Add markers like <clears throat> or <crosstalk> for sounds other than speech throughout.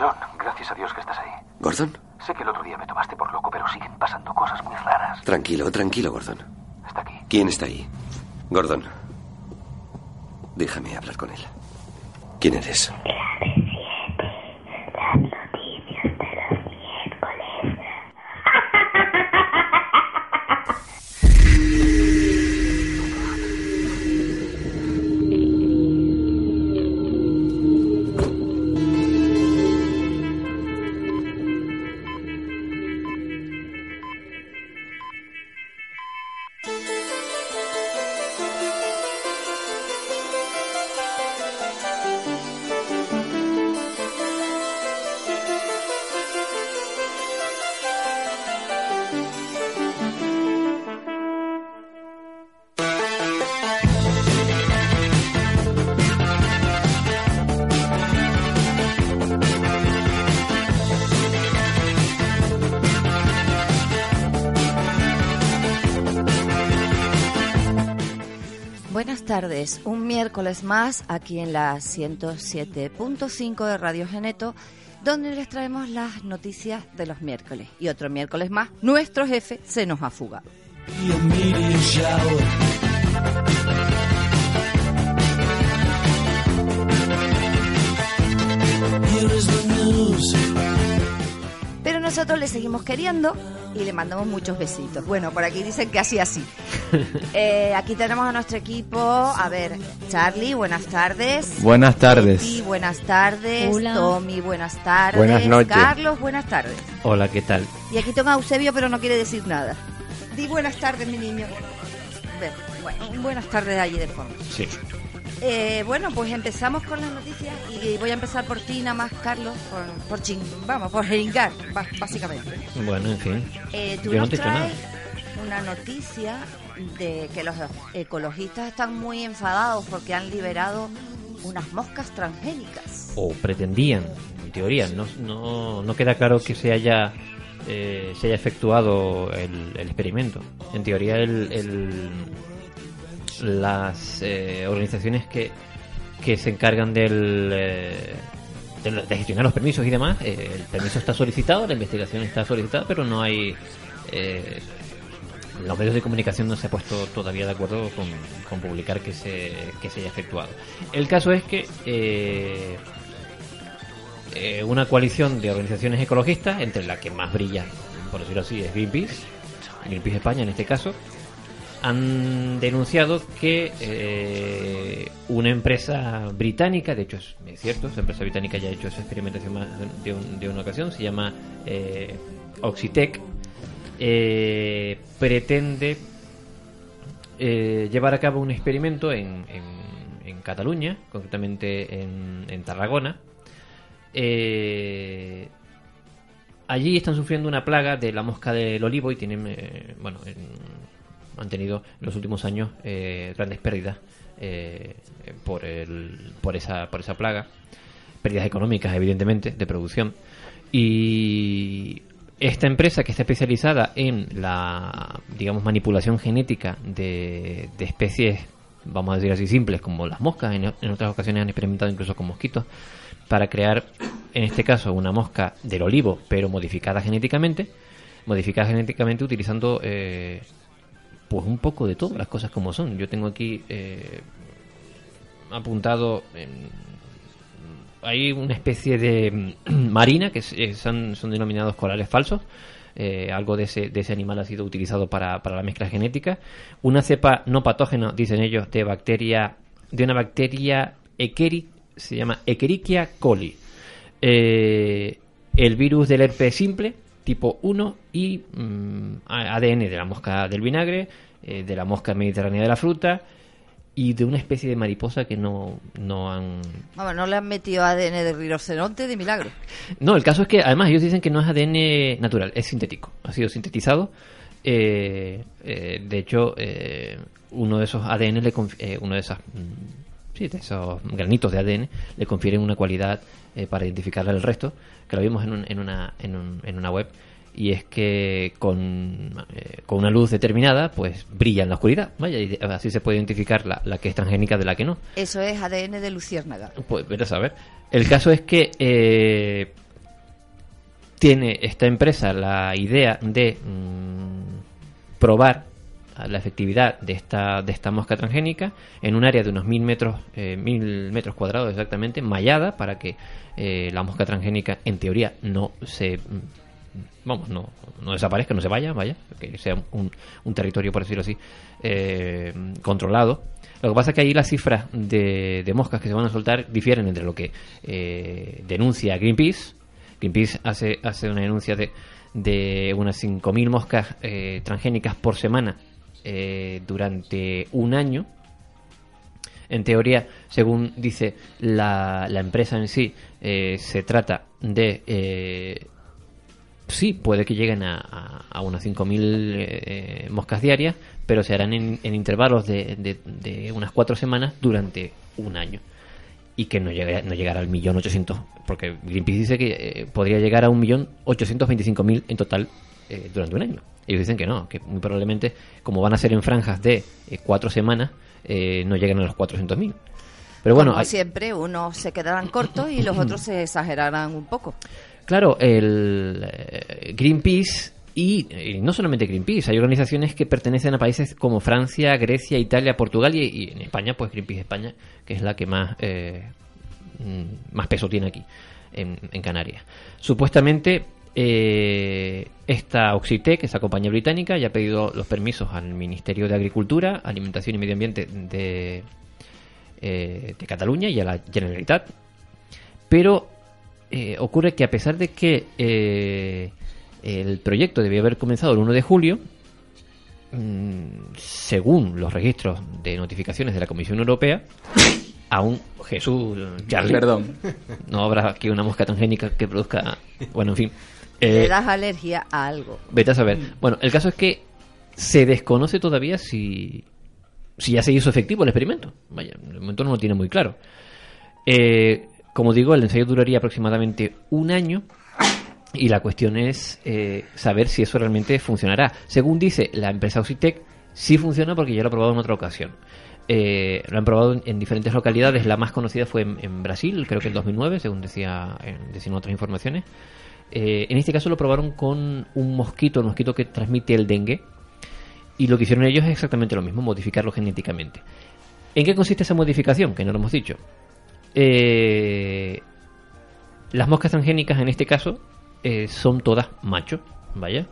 John, gracias a Dios que estás ahí. ¿Gordon? Sé que el otro día me tomaste por loco, pero siguen pasando cosas muy raras. Tranquilo, tranquilo, Gordon. Está aquí. ¿Quién está ahí? Gordon. Déjame hablar con él. ¿Quién eres? Buenas un miércoles más aquí en la 107.5 de Radio Geneto, donde les traemos las noticias de los miércoles. Y otro miércoles más, nuestro jefe se nos ha fugado. Pero nosotros le seguimos queriendo y le mandamos muchos besitos. Bueno, por aquí dicen que así, así. <laughs> Eh, aquí tenemos a nuestro equipo. A ver, Charlie, buenas tardes. Buenas tardes. Betty, buenas tardes. Hola. Tommy, buenas tardes. Buenas noches. Carlos, buenas tardes. Hola, ¿qué tal? Y aquí tengo a Eusebio, pero no quiere decir nada. Di buenas tardes, mi niño. Bueno, buenas tardes allí de fondo. Sí. Eh, bueno, pues empezamos con las noticias y voy a empezar por ti, nada más, Carlos, por, por ching, vamos, por jeringar, básicamente. Bueno, en fin. Eh, tú Yo no te traes una noticia de que los ecologistas están muy enfadados porque han liberado unas moscas transgénicas. O pretendían, en teoría. No, no, no queda claro que se haya eh, se haya efectuado el, el experimento. En teoría, el, el- las eh, organizaciones que, que se encargan del, eh, de, gestionar los permisos y demás, eh, el permiso está solicitado, la investigación está solicitada, pero no hay... eh, los medios de comunicación no se ha puesto todavía de acuerdo con, con publicar que se, que se haya efectuado. El caso es que una coalición de organizaciones ecologistas, entre la que más brilla, por decirlo así, es Greenpeace, Greenpeace España en este caso, han denunciado que eh, una empresa británica, de hecho es, cierto, esa empresa británica ya ha hecho esa experimentación más de una ocasión, se llama eh, Oxitec, eh, pretende eh, llevar a cabo un experimento en, en- en Cataluña, concretamente en, en Tarragona. Eh, allí están sufriendo una plaga de la mosca del olivo y tienen, eh, bueno, en- han tenido en los últimos años eh, grandes pérdidas eh, por, el, por, esa, por esa plaga. Pérdidas económicas, evidentemente, de producción. Y esta empresa que está especializada en la, digamos, manipulación genética de, de especies, vamos a decir así, simples, como las moscas, en, en otras ocasiones han experimentado incluso con mosquitos, para crear, en este caso, una mosca del olivo, pero modificada genéticamente, modificada genéticamente utilizando eh, pues un poco de todo, las cosas como son. Yo tengo aquí eh, apuntado hay una especie de mm, <clears throat> marina que eh, son, son denominados corales falsos. Eh, algo de ese, de ese animal ha sido utilizado para, para la mezcla genética. Una cepa no patógena, dicen ellos, de bacteria, de una bacteria Escheri- se llama Escherichia coli. El virus del herpes simple, tipo 1, y mm, ADN de la mosca del vinagre, eh, de la mosca mediterránea de la fruta, y de una especie de mariposa que no, no han... Vamos, no le han metido ADN de rinoceronte de milagro. <laughs> No, el caso es que además ellos dicen que no es ADN natural, es sintético, ha sido sintetizado. Eh, eh, de hecho, eh, uno de esos ADN, le uno de esas... Sí, de esos granitos de ADN le confieren una cualidad eh, para identificar al resto, que lo vimos en, un- en, una, en, un- en una web, y es que con, eh, con una luz determinada, pues brilla en la oscuridad, vaya, y así se puede identificar la, la que es transgénica de la que no. Eso es ADN de luciérnaga. Pues vete a saber. El caso es que eh, tiene esta empresa la idea de mm, probar la efectividad de esta de esta mosca transgénica en un área de unos mil metros eh, mil metros cuadrados exactamente mallada para que eh, la mosca transgénica en teoría no se mm, vamos no, no desaparezca no se vaya vaya que sea un, un territorio por decirlo así eh, controlado. Lo que pasa es que ahí las cifras de, de moscas que se van a soltar difieren entre lo que denuncia Greenpeace. Greenpeace hace, hace una denuncia de, de unas 5.000 moscas transgénicas por semana eh, durante un año. En teoría, según dice la, la empresa en sí, eh, se trata de... eh, sí, puede que lleguen a, a, a unas 5.000 eh, moscas diarias, pero se harán en, en intervalos de, de- unas cuatro semanas durante un año. Y que no, llegue, no llegará al millón ochocientos, porque Greenpeace dice que eh, podría llegar a un millón ochocientos veinticinco mil en total durante un año. Ellos dicen que no, que muy probablemente, como van a ser en franjas de eh, cuatro semanas, eh, no lleguen a los 400.000. Pero bueno, Como hay- siempre, unos se quedarán cortos y los otros se exagerarán un poco. Claro, el eh, Greenpeace y, y no solamente Greenpeace, hay organizaciones que pertenecen a países como Francia, Grecia, Italia, Portugal y, y en España, pues Greenpeace España, que es la que más, mm, más peso tiene aquí, en, en Canarias. Supuestamente, eh, esta Oxitec, esa compañía británica, ya ha pedido los permisos al Ministerio de Agricultura, Alimentación y Medio Ambiente de, eh, de Cataluña y a la Generalitat, pero eh, ocurre que a pesar de que eh, el proyecto debía haber comenzado el 1 de julio, mm, según los registros de notificaciones de la Comisión Europea, <laughs> aún Jesús, Charlie, Perdón. no habrá aquí una mosca transgénica que produzca, bueno, en fin. Eh, das alergia a algo. Vete a saber. Bueno, el caso es que se desconoce todavía si, si ya se hizo efectivo el experimento. Vaya, de momento no lo tiene muy claro. Eh, como digo, el ensayo duraría aproximadamente un año y la cuestión es eh, saber si eso realmente funcionará. Según dice la empresa Oxitec, sí funciona porque ya lo ha probado en otra ocasión. Eh, lo han probado en, en diferentes localidades. La más conocida fue en, en Brasil, creo que en 2009, según decía, eh, decían otras informaciones. Eh, en este caso lo probaron con un mosquito, el mosquito que transmite el dengue. Y lo que hicieron ellos es exactamente lo mismo, modificarlo genéticamente. ¿En qué consiste esa modificación? Que no lo hemos dicho. Eh, las moscas transgénicas en este caso eh, son todas machos, vaya,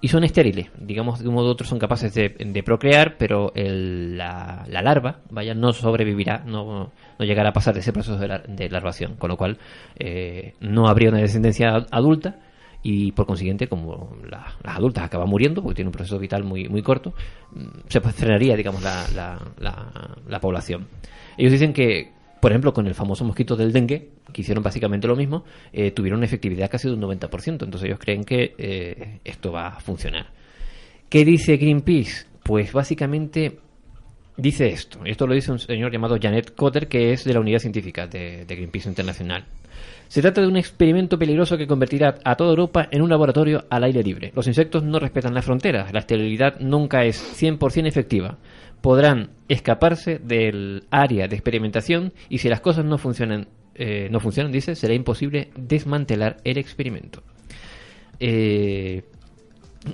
y son estériles. Digamos, de un modo u otro son capaces de, de procrear, pero el- la, la larva, vaya, no sobrevivirá, no, no llegará a pasar de ese proceso de, lar- de larvación, con lo cual eh, no habría una descendencia ad- adulta y por consiguiente, como la- las adultas acaban muriendo, porque tienen un proceso vital muy, muy corto, mm, se frenaría, digamos, la, la, la- la población. Ellos dicen que, por ejemplo, con el famoso mosquito del dengue, que hicieron básicamente lo mismo, eh, tuvieron una efectividad casi de un 90%. Entonces ellos creen que eh, esto va a funcionar. ¿Qué dice Greenpeace? Pues básicamente dice esto. Esto lo dice un señor llamado Janet Cotter, que es de la unidad científica de, de Greenpeace Internacional. Se trata de un experimento peligroso que convertirá a toda Europa en un laboratorio al aire libre. Los insectos no respetan las fronteras, la esterilidad nunca es 100% efectiva. Podrán escaparse del área de experimentación y si las cosas no funcionan, eh, no funcionan, dice, será imposible desmantelar el experimento. Eh,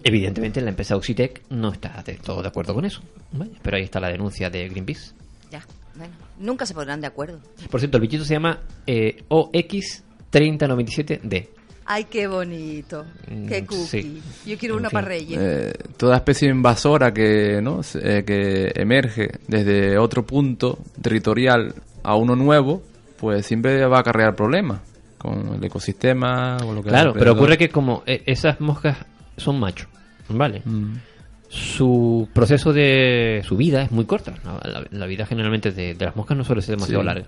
evidentemente la empresa Oxitec no está de todo de acuerdo con eso, ¿vale? pero ahí está la denuncia de Greenpeace. Ya, bueno, nunca se pondrán de acuerdo. Por cierto, el bichito se llama eh, OX3097D. Ay, qué bonito. Mm, Qué cookie. sí. Yo quiero En una Reyes. Eh, toda especie invasora que, ¿no? Se- eh, que emerge desde otro punto territorial a uno nuevo, pues siempre va a acarrear problemas con el ecosistema o lo que Claro, pero ocurre que como eh, esas moscas son machos, ¿vale? Mm. su proceso de su vida es muy corta. La, la vida generalmente de, de las moscas no suele ser demasiado Sí. larga.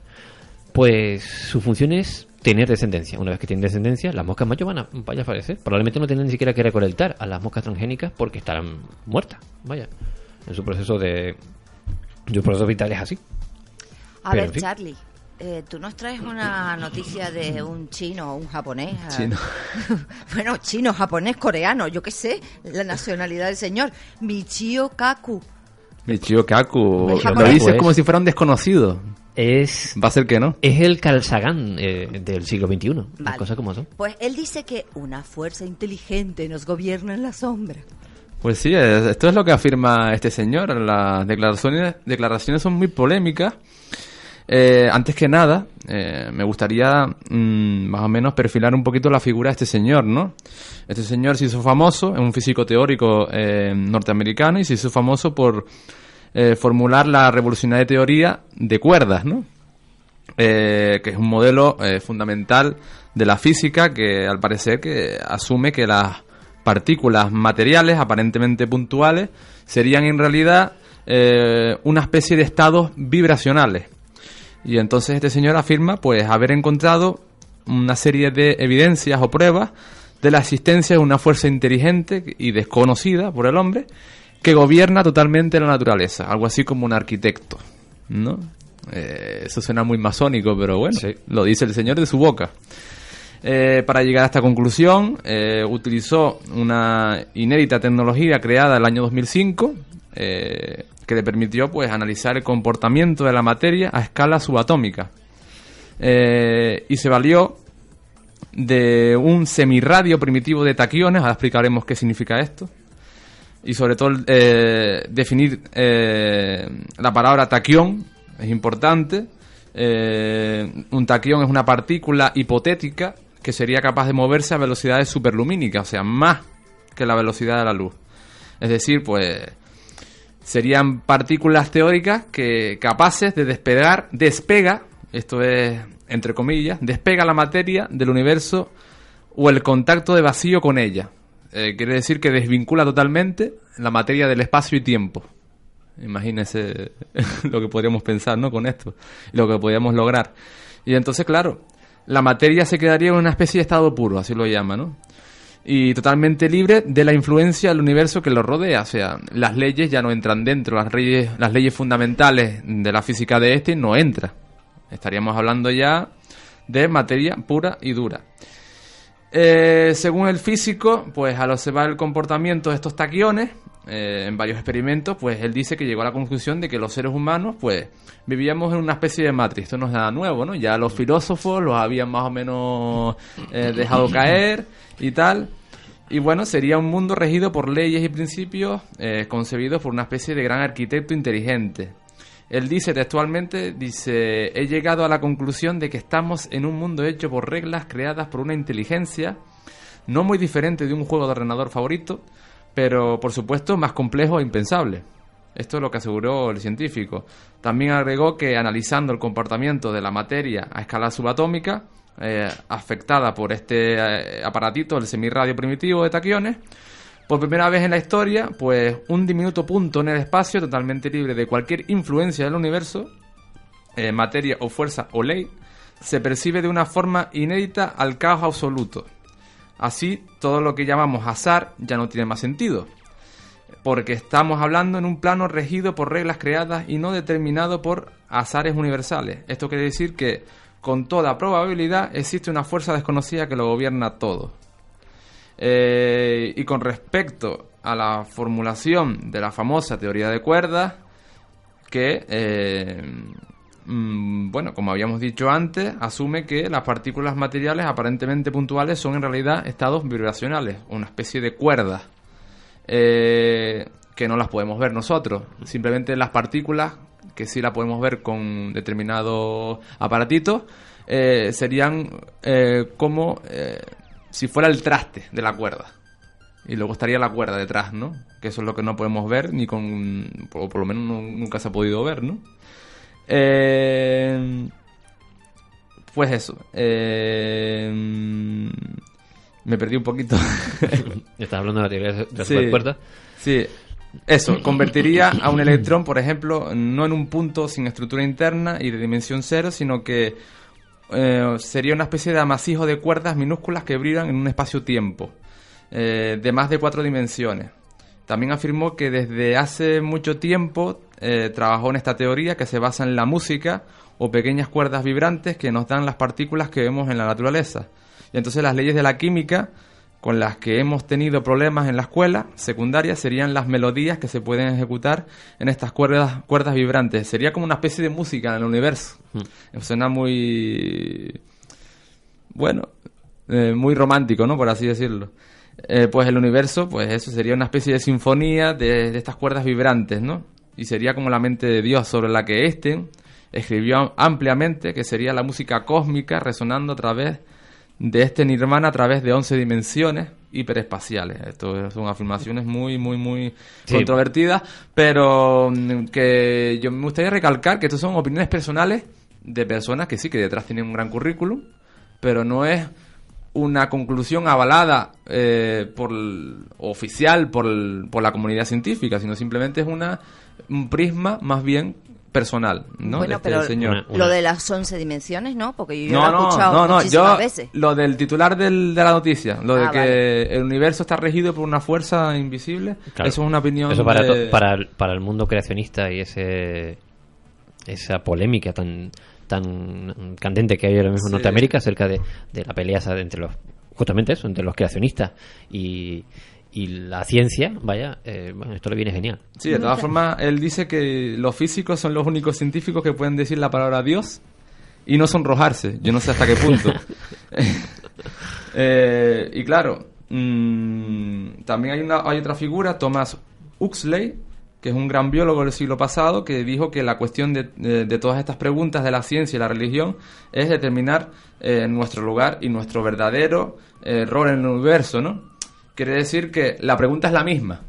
Pues su función es tener descendencia. Una vez que tienen descendencia, las moscas macho van a, vayan a fallecer. Probablemente no tendrán ni siquiera que recolectar a las moscas transgénicas porque estarán muertas. Vaya. En su proceso de. Su proceso vital es así. A Pero, ver, en fin. Charlie, eh, tú nos traes una noticia de un chino o un japonés. Chino. <laughs> bueno, chino, japonés, coreano, yo qué sé, la nacionalidad del señor. Michio Kaku. Michio Kaku. Lo dices Pues- como si fuera un desconocido. Es. Va a ser que no. Es el Carl Sagan eh, del siglo XXI. Las cosas como son. Pues él dice que una fuerza inteligente nos gobierna en la sombra. Pues sí, es- esto es lo que afirma este señor. Las declaraciones, declaraciones son muy polémicas. Eh, antes que nada, eh, me gustaría mm, más o menos perfilar un poquito la figura de este señor, ¿no? Este señor se hizo famoso, es un físico teórico eh, norteamericano y se hizo famoso por eh, formular la revolucionaria teoría de cuerdas, ¿no? que es un modelo fundamental de la física que al parecer que asume que las partículas materiales aparentemente puntuales serían en realidad una especie de estados vibracionales. Y entonces este señor afirma pues haber encontrado una serie de evidencias o pruebas de la existencia de una fuerza inteligente y desconocida por el hombre que gobierna totalmente la naturaleza, algo así como un arquitecto, ¿no? Eh, eso suena muy masónico, pero bueno, Sí. lo dice el señor de su boca. Eh, para llegar a esta conclusión, eh, utilizó una inédita tecnología creada el año 2005 eh, que le permitió pues analizar el comportamiento de la materia a escala subatómica. Eh, y se valió de un semirradio primitivo de taquiones, ahora explicaremos qué significa esto. Y sobre todo eh, definir eh, la palabra taquión es importante. Un taquión es una partícula hipotética que sería capaz de moverse a velocidades superlumínicas, o sea, más que la velocidad de la luz. Es decir, pues serían partículas teóricas que capaces de despegar, despega, esto es entre comillas, despega la materia del universo o el contacto de vacío con ella. Eh, quiere decir que desvincula totalmente la materia del espacio y tiempo. Imagínese <laughs> lo que podríamos pensar, ¿no? Con esto, lo que podríamos lograr. Y entonces, claro, la materia se quedaría en una especie de estado puro, así lo llama, ¿no? Y totalmente libre de la influencia del universo que lo rodea. O sea, las leyes ya no entran dentro, las leyes, las leyes fundamentales de la física de este no entran. Estaríamos hablando ya de materia pura y dura. Eh, según el físico, pues al observar el comportamiento de estos taquiones, eh, en varios experimentos, pues él dice que llegó a la conclusión de que los seres humanos, pues, vivíamos en una especie de matriz. Esto no es nada nuevo, ¿no? Ya los filósofos los habían más o menos eh, dejado <laughs> caer y tal. Y bueno, sería un mundo regido por leyes y principios eh, concebidos por una especie de gran arquitecto inteligente. Él dice textualmente, dice, he llegado a la conclusión de que estamos en un mundo hecho por reglas creadas por una inteligencia no muy diferente de un juego de ordenador favorito, pero por supuesto más complejo e impensable. Esto es lo que aseguró el científico. También agregó que analizando el comportamiento de la materia a escala subatómica, eh, afectada por este eh, aparatito, el semirradio primitivo de taquiones, por primera vez en la historia, pues un diminuto punto en el espacio totalmente libre de cualquier influencia del universo, eh, materia o fuerza o ley, se percibe de una forma inédita al caos absoluto. Así, todo lo que llamamos azar ya no tiene más sentido, porque estamos hablando en un plano regido por reglas creadas y no determinado por azares universales. Esto quiere decir que, con toda probabilidad, existe una fuerza desconocida que lo gobierna todo. Eh, y con respecto a la formulación de la famosa teoría de cuerdas, que, eh, mm, bueno, como habíamos dicho antes, asume que las partículas materiales aparentemente puntuales son en realidad estados vibracionales, una especie de cuerdas, eh, que no las podemos ver nosotros. Simplemente las partículas, que sí las podemos ver con determinados aparatitos, eh, serían eh, como eh, si fuera el traste de la cuerda. Y luego estaría la cuerda detrás, ¿no? Que eso es lo que no podemos ver, ni con. O por lo menos no- nunca se ha podido ver, ¿no? Eh, pues eso. eh, me perdí un poquito. <laughs> Estás hablando de la teoría de las Sí. supercuerdas. Sí. Eso, convertiría a un electrón, por ejemplo, no en un punto sin estructura interna y de dimensión cero, sino que eh, sería una especie de amasijo de cuerdas minúsculas que brillan en un espacio-tiempo eh, de más de cuatro dimensiones. También afirmó que desde hace mucho tiempo eh, trabajó en esta teoría que se basa en la música o pequeñas cuerdas vibrantes que nos dan las partículas que vemos en la naturaleza. Y entonces las leyes de la química con las que hemos tenido problemas en la escuela secundaria serían las melodías que se pueden ejecutar en estas cuerdas, cuerdas vibrantes. Sería como una especie de música en el universo. Mm. Suena muy... Bueno, eh, muy romántico, ¿no? Por así decirlo. Eh, pues el universo, pues eso sería una especie de sinfonía de, de estas cuerdas vibrantes, ¿no? Y sería como la mente de Dios sobre la que éste escribió ampliamente, que sería la música cósmica resonando a través de este nirvana a través de 11 dimensiones hiperespaciales. Esto son afirmaciones muy, muy, muy Sí. controvertidas, pero mm, que yo me gustaría recalcar que estas son opiniones personales de personas que sí, que detrás tienen un gran currículum, pero no es una conclusión avalada eh, por el- oficial por, el- por la comunidad científica, sino simplemente es una un prisma más bien personal, ¿no? Bueno, de este pero señor. Una- una- lo de las 11 dimensiones, ¿no? Porque yo No, lo he no, escuchado no, no, muchísimas yo veces. lo del titular del- de la noticia, lo de Ah, que vale. el universo está regido por una fuerza invisible, Claro. eso es una opinión Eso para, de- to- para, el- para el mundo creacionista y ese esa polémica tan tan candente que hay ahora mismo en Sí. Norteamérica acerca de, de la pelea entre los justamente eso entre los creacionistas y, y la ciencia vaya eh, bueno esto le viene genial Sí, de todas formas, él dice que los físicos son los únicos científicos que pueden decir la palabra Dios y no sonrojarse. Yo no sé hasta qué punto. <laughs> <laughs> Eh, y claro, mm, también hay, una, hay otra figura, Thomas Huxley, que es un gran biólogo del siglo pasado, que dijo que la cuestión de, de- todas estas preguntas de la ciencia y la religión es determinar eh, nuestro lugar y nuestro verdadero eh, rol en el universo, ¿no? Quiere decir que la pregunta es la misma,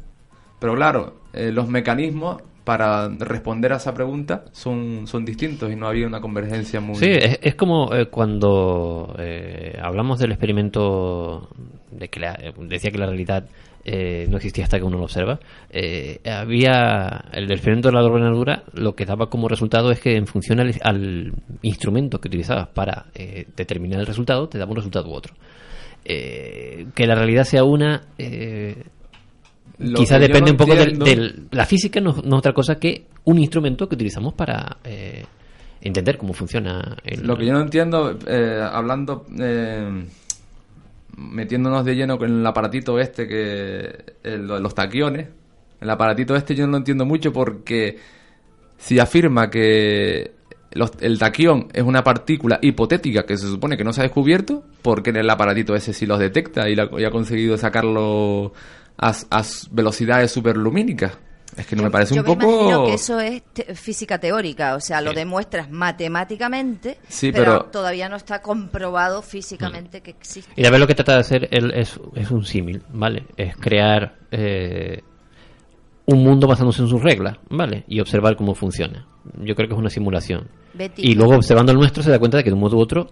pero claro, eh, los mecanismos para responder a esa pregunta son, son distintos y no había una convergencia muy... Sí, es, es como eh, cuando eh, hablamos del experimento de que la- eh, decía que la realidad eh, no existía hasta que uno lo observa. eh, había el experimento de la ordenadura, lo que daba como resultado es que en función al, al instrumento que utilizabas para eh, determinar el resultado, te daba un resultado u otro. Que la realidad sea una, Lo quizá que yo depende no un poco del- la física no, no es otra cosa que un instrumento que utilizamos para entender cómo funciona el, Lo que yo no entiendo, eh, hablando, eh, metiéndonos de lleno con el aparatito este, que los taquiones, el aparatito este yo no lo entiendo mucho porque si afirma que el taquión es una partícula hipotética que se supone que no se ha descubierto, porque en el aparatito ese sí los detecta y, ha conseguido sacarlo a, velocidades superlumínicas. Es que no me parece Yo un me poco... imagino que eso es te- física teórica, o sea, lo demuestras matemáticamente, Sí, pero, pero- todavía no está comprobado físicamente que existe. Y a ver lo que trata de hacer él es, es un símil, ¿vale? Es crear eh, un mundo basándose en sus reglas, ¿vale? Y observar cómo funciona. Yo creo que es una simulación. Betty. Y luego observando el nuestro se da cuenta de que de un modo u otro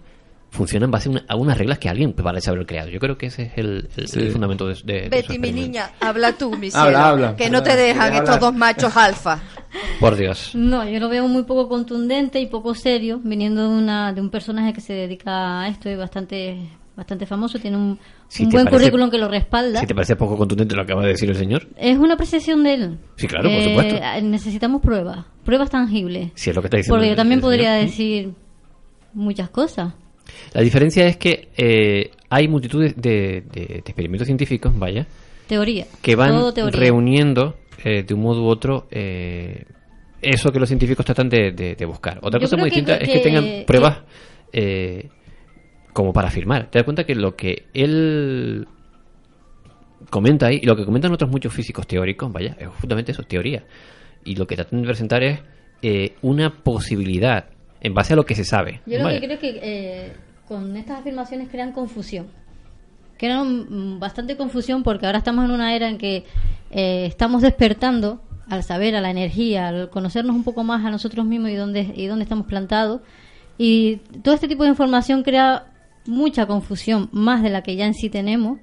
funciona en base a, una- a unas reglas que alguien parece haber creado. Yo creo que ese es el, el- Sí. el fundamento de, de- Betty, mi niña, habla tú, mi Habla, cielo, habla. que no te dejan estos dos machos alfa. Por Dios. No, yo lo veo muy poco contundente y poco serio, viniendo de, una, de un personaje que se dedica a esto y bastante, bastante famoso, tiene un, Si un buen parece- currículum que lo respalda. Si te parece poco contundente lo que acaba de decir el señor, Es una apreciación de él. Sí, claro, por Eh, supuesto. Necesitamos pruebas, pruebas tangibles. si es lo que está diciendo. Porque yo el- también el podría señor. decir muchas cosas. La diferencia es que eh, hay multitud de, de- de experimentos científicos, vaya, Teoría. que van teoría. reuniendo eh, de un modo u otro eh, eso que los científicos tratan de, buscar. Otra Yo cosa muy que- distinta es que que- tengan pruebas eh, como para afirmar. Te das cuenta que lo que él comenta ahí, y lo que comentan otros muchos físicos teóricos, vaya, es justamente eso, teoría. Y lo que tratan de presentar es eh, una posibilidad en base a lo que se sabe. Yo lo Vaya. que creo es que eh, con estas afirmaciones crean confusión. Crean mm, bastante confusión porque ahora estamos en una era en que eh, estamos despertando al saber, a la energía, al conocernos un poco más a nosotros mismos y dónde, y dónde estamos plantados. Y todo este tipo de información crea mucha confusión, más de la que ya en sí tenemos,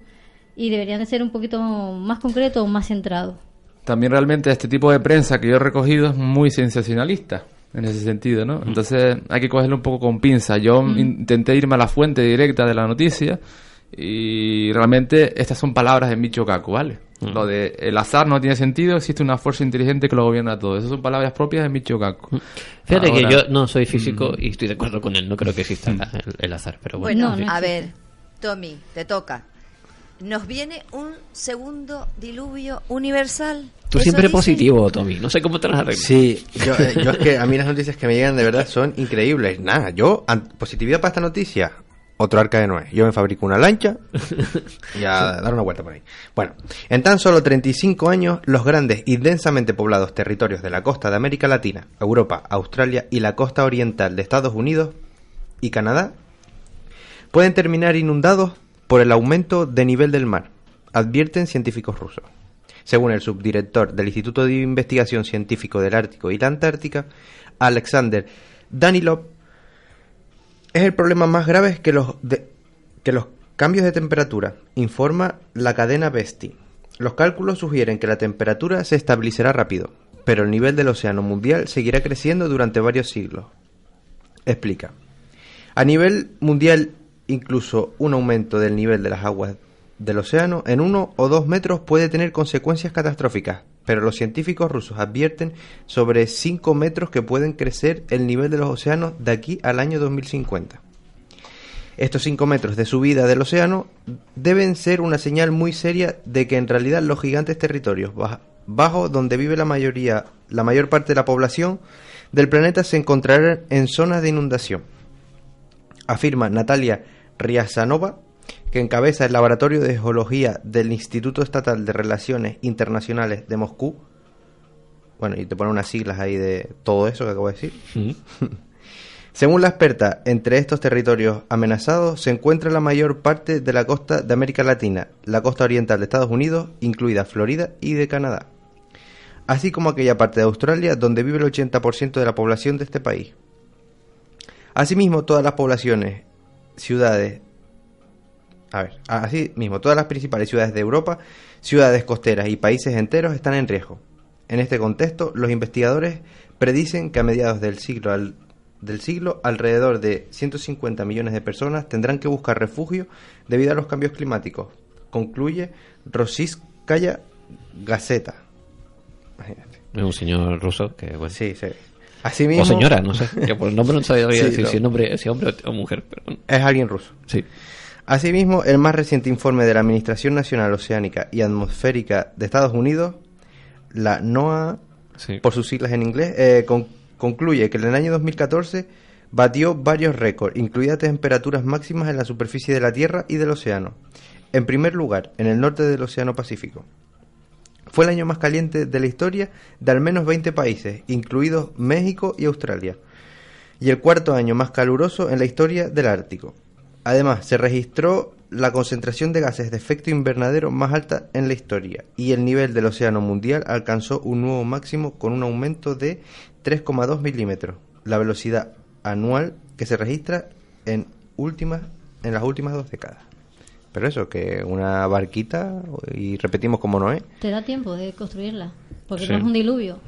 y deberían de ser un poquito más concretos o más centrados. también realmente este tipo de prensa que yo he recogido es muy sensacionalista en ese sentido, ¿no? Entonces hay que cogerlo un poco con pinza. Yo intenté irme a la fuente directa de la noticia y realmente estas son palabras de Micho Kaku, ¿vale? Lo de el azar no tiene sentido, existe una fuerza inteligente que lo gobierna todo. Esas son palabras propias de Micho Kaku. Fíjate que yo no soy físico y estoy de acuerdo con él. No creo que exista el, el azar, pero bueno. Bueno, No, no a ver, Tommy, te toca. Nos viene un segundo diluvio universal. Tú ¿Eso siempre dice? positivo, Tommy. No sé cómo te las arreglas. Sí, yo, eh, yo es que a mí las noticias que me llegan de verdad son increíbles. Nada, yo, positividad para esta noticia, otro arca de Noé. Yo me fabrico una lancha y a <laughs> dar una vuelta por ahí. Bueno, en tan solo 35 años, los grandes y densamente poblados territorios de la costa de América Latina, Europa, Australia y la costa oriental de Estados Unidos y Canadá pueden terminar inundados por el aumento de nivel del mar, advierten científicos rusos. Según el subdirector del Instituto de Investigación Científico del Ártico y la Antártica, Alexander Danilov, es el problema más grave que los, de- que los cambios de temperatura, informa la cadena Vesti. Los cálculos sugieren que la temperatura se estabilizará rápido, pero el nivel del océano mundial seguirá creciendo durante varios siglos. Explica. A nivel mundial, incluso un aumento del nivel de las aguas del océano en uno o dos metros puede tener consecuencias catastróficas, pero los científicos rusos advierten sobre 5 metros que pueden crecer el nivel de los océanos de aquí al año 2050. Estos 5 metros de subida del océano deben ser una señal muy seria de que en realidad los gigantes territorios baja- bajo donde vive la mayoría, la mayor parte de la población del planeta se encontrarán en zonas de inundación afirma Natalia Riazanova, que encabeza el Laboratorio de Geología del Instituto Estatal de Relaciones Internacionales de Moscú. Bueno, y te pone unas siglas ahí de todo eso que acabo de decir. <laughs> Según la experta, entre estos territorios amenazados se encuentra la mayor parte de la costa de América Latina, la costa oriental de Estados Unidos, incluida Florida y de Canadá, así como aquella parte de Australia donde vive el 80% de la población de este país. Asimismo, todas las poblaciones, ciudades, a ver, asimismo, todas las principales ciudades de Europa, ciudades costeras y países enteros están en riesgo. En este contexto, los investigadores predicen que a mediados del siglo, al- del siglo alrededor de 150 millones de personas tendrán que buscar refugio debido a los cambios climáticos, concluye Rosiskaya Gazeta. Imagínate. Es un señor ruso que, bueno. Sí, sí. O señora, no sé. Yo por el nombre no sabía <laughs> Sí, decir no. si, si hombre o mujer. Pero, es alguien ruso. sí. Asimismo, el más reciente informe de la Administración Nacional Oceánica y Atmosférica de Estados Unidos, la NOAA, sí. por sus siglas en inglés, eh, con- concluye que en el año 2014 batió varios récords, incluidas temperaturas máximas en la superficie de la Tierra y del océano. En primer lugar, en el norte del Océano Pacífico. Fue el año más caliente de la historia de al menos 20 países, incluidos México y Australia, y el cuarto año más caluroso en la historia del Ártico. Además, se registró la concentración de gases de efecto invernadero más alta en la historia y el nivel del océano mundial alcanzó un nuevo máximo con un aumento de 3,2 milímetros, la velocidad anual que se registra en, últimas, en las últimas dos décadas. Pero eso, que una barquita, y repetimos como no es, Te da tiempo de construirla, porque Sí. no es un diluvio.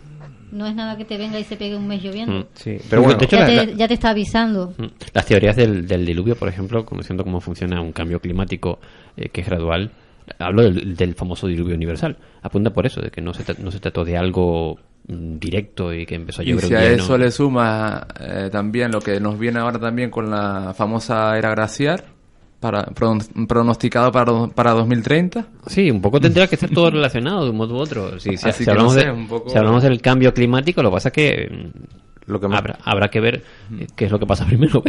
No es nada que te venga y se pegue un mes lloviendo. Mm. sí, pero bueno, De hecho, ya, la- te, ya te está avisando. Mm. Las teorías del, del diluvio, por ejemplo, conociendo cómo funciona un cambio climático eh, que es gradual, hablo del, del famoso diluvio universal. Apunta por eso, de que no se, tra- no se trató de algo mm, directo y que empezó a Y llover si un a eso ¿no? le suma eh, también lo que nos viene ahora también con la famosa era glaciar, para, pron- pronosticado para, para 2030. Sí, un poco tendría que estar todo relacionado de un modo u otro. Sí, si, si hablamos no sé, de- poco- si hablamos del cambio climático, lo que pasa es que lo que más... habrá, habrá que ver eh, qué es lo que pasa primero. Lo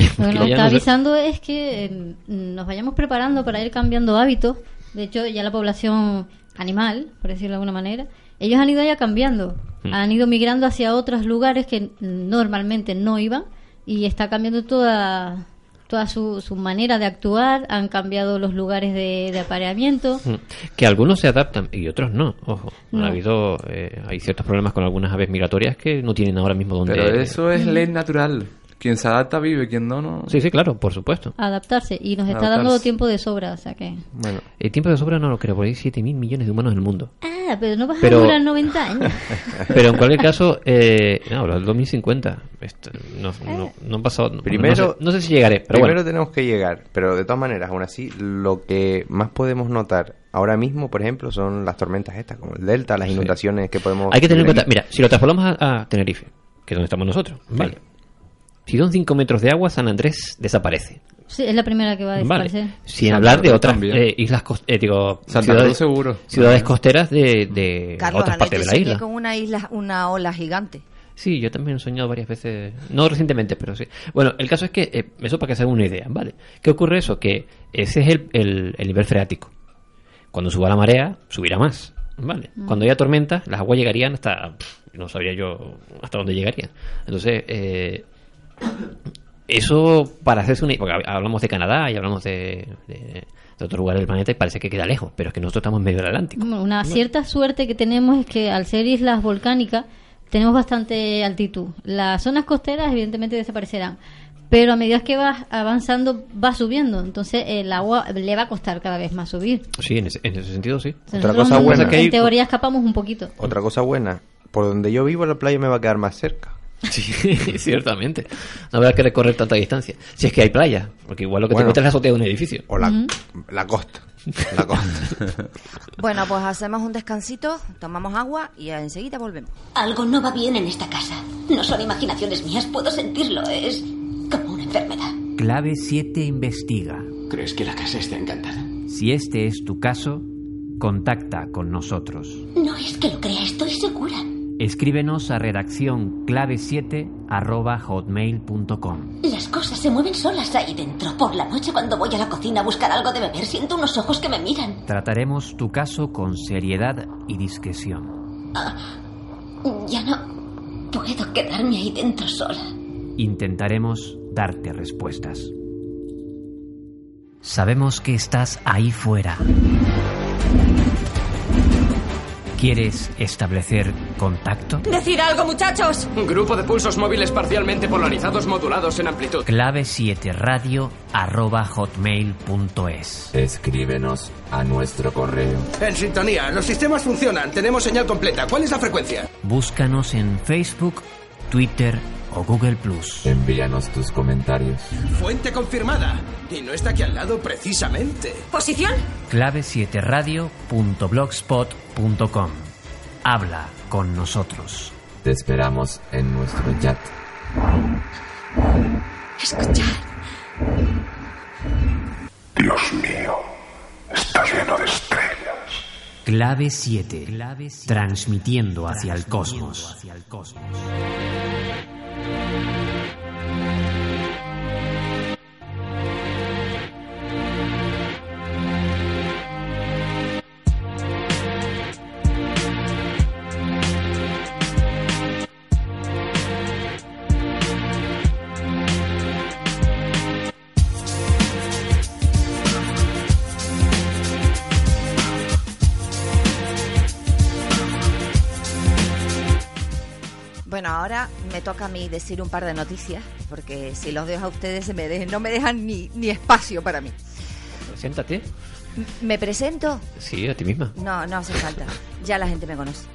que está avisando es que eh, nos vayamos preparando para ir cambiando hábitos. De hecho, ya la población animal, por decirlo de alguna manera, ellos han ido ya cambiando. Mm. Han ido migrando hacia otros lugares que normalmente no iban y está cambiando toda toda su, su manera de actuar, han cambiado los lugares de, de apareamiento. Mm. Que algunos se adaptan y otros no. Ojo, No. ha habido, eh, hay ciertos problemas con algunas aves migratorias que no tienen ahora mismo donde. Pero eso es ley natural. Quien se adapta vive, quien no, no. Sí, sí, claro, por supuesto. Adaptarse. Y nos está Adaptarse. dando tiempo de sobra, o sea que... Bueno, El tiempo de sobra no lo creo, porque hay 7 mil millones de humanos en el mundo. Ah, pero no vas Pero- a durar 90 años. <laughs> Pero en cualquier caso, eh, no, el 2050. Esto, no, no, no han pasado. Primero- no sé, no sé si llegaré, pero primero bueno. tenemos que llegar, pero de todas maneras, aún así, lo que más podemos notar ahora mismo, por ejemplo, son las tormentas estas, como el delta, las inundaciones que podemos... Hay que tener en cuenta, mira, si lo trasladamos a, a Tenerife, que es donde estamos nosotros, vale. Si son 5 metros de agua, San Andrés desaparece. Sí, es la primera que va a Vale. desaparecer. Sin Santa hablar de otras eh, islas, eh, digo, Santa ciudades, Cruz seguro. ciudades costeras de, de Carlos, otras partes de la isla. con una isla, una ola gigante. Sí, yo también he soñado varias veces, no recientemente, pero sí. Bueno, el caso es que, eh, eso para que se hagan una idea, ¿vale? ¿Qué ocurre eso? Que ese es el, el- el nivel freático. Cuando suba la marea, subirá más, ¿vale? Cuando haya tormenta, las aguas llegarían hasta, pff, no sabría yo hasta dónde llegarían. Entonces, eh, eso para hacerse una... Porque hab- hablamos de Canadá y hablamos de, de, de otros lugares del planeta y parece que queda lejos, pero es que nosotros estamos en medio del Atlántico. Una cierta suerte que tenemos es que al ser islas volcánicas tenemos bastante altitud. Las zonas costeras evidentemente desaparecerán, pero a medida que vas avanzando va subiendo, entonces el agua le va a costar cada vez más subir. Sí, en ese, en ese sentido sí. Otra cosa en- buena. En Que hay- teoría escapamos un poquito. Otra cosa buena, por donde yo vivo la playa me va a quedar más cerca. <laughs> Sí, ciertamente. No habrá que recorrer tanta distancia. Si es que hay playa, porque igual lo que Bueno. te encuentras es la azotea de un edificio. O la, la costa. La costa. <laughs> Bueno, pues hacemos un descansito, tomamos agua y enseguida volvemos. Algo no va bien en esta casa. No son imaginaciones mías, puedo sentirlo. Es como una enfermedad. Clave 7 investiga. ¿Crees que la casa está encantada? Si este es tu caso, contacta con nosotros. No es que lo crea, estoy segura. Escríbenos a redacción clave7 arroba hotmail.com. Las cosas se mueven solas ahí dentro. Por la noche cuando voy a la cocina a buscar algo de beber, siento unos ojos que me miran. Trataremos tu caso con seriedad y discreción. Ya no puedo quedarme ahí dentro sola. Intentaremos darte respuestas. Sabemos que estás ahí fuera. ¿Quieres establecer contacto? ¡Decir algo, muchachos! Un grupo de pulsos móviles parcialmente polarizados modulados en amplitud. Clave 7 radio arroba hotmail.es. Escríbenos a nuestro correo. En sintonía, los sistemas funcionan, tenemos señal completa. ¿Cuál es la frecuencia? Búscanos en Facebook, Twitter o Google Plus. Envíanos tus comentarios. Fuente confirmada. Y no está aquí al lado precisamente. ¿Posición? Clave 7 radio.blogspot.com. Habla con nosotros. Te esperamos en nuestro chat. Escuchar. Dios mío, está lleno de estrellas. Clave 7. Transmitiendo hacia el cosmos. Thank you. Me toca a mí decir un par de noticias, porque si los dejo a ustedes se me no me dejan ni, ni espacio para mí. Preséntate. M- ¿Me presento? Sí, a ti misma. No, no hace falta. Ya la gente me conoce.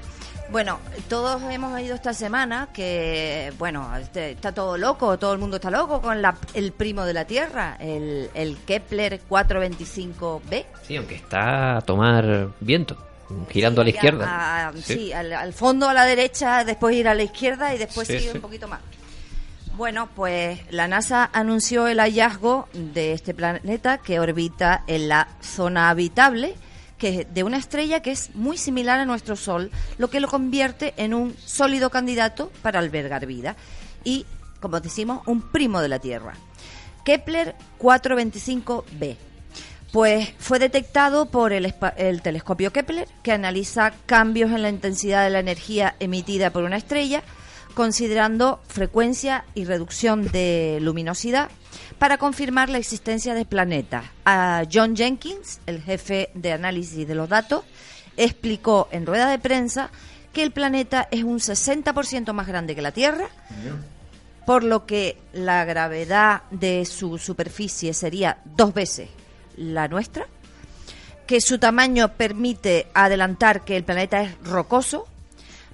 Bueno, todos hemos oído esta semana que, bueno, este- está todo loco, todo el mundo está loco con la- el primo de la Tierra, el, el Kepler 425b. Sí, aunque está a tomar viento, girando a la izquierda. A- sí, al, al fondo a la derecha, después ir a la izquierda y después sí. un poquito más. Bueno, pues la NASA anunció el hallazgo de este planeta que orbita en la zona habitable, que es de una estrella que es muy similar a nuestro Sol, lo que lo convierte en un sólido candidato para albergar vida y, como decimos, un primo de la Tierra. Kepler 425b. Pues fue detectado por el, telescopio Kepler, que analiza cambios en la intensidad de la energía emitida por una estrella, considerando frecuencia y reducción de luminosidad, para confirmar la existencia de planetas. A John Jenkins, el jefe de análisis de los datos, explicó en rueda de prensa que el planeta es un 60% más grande que la Tierra por lo que la gravedad de su superficie sería dos veces la nuestra, que su tamaño permite adelantar que el planeta es rocoso,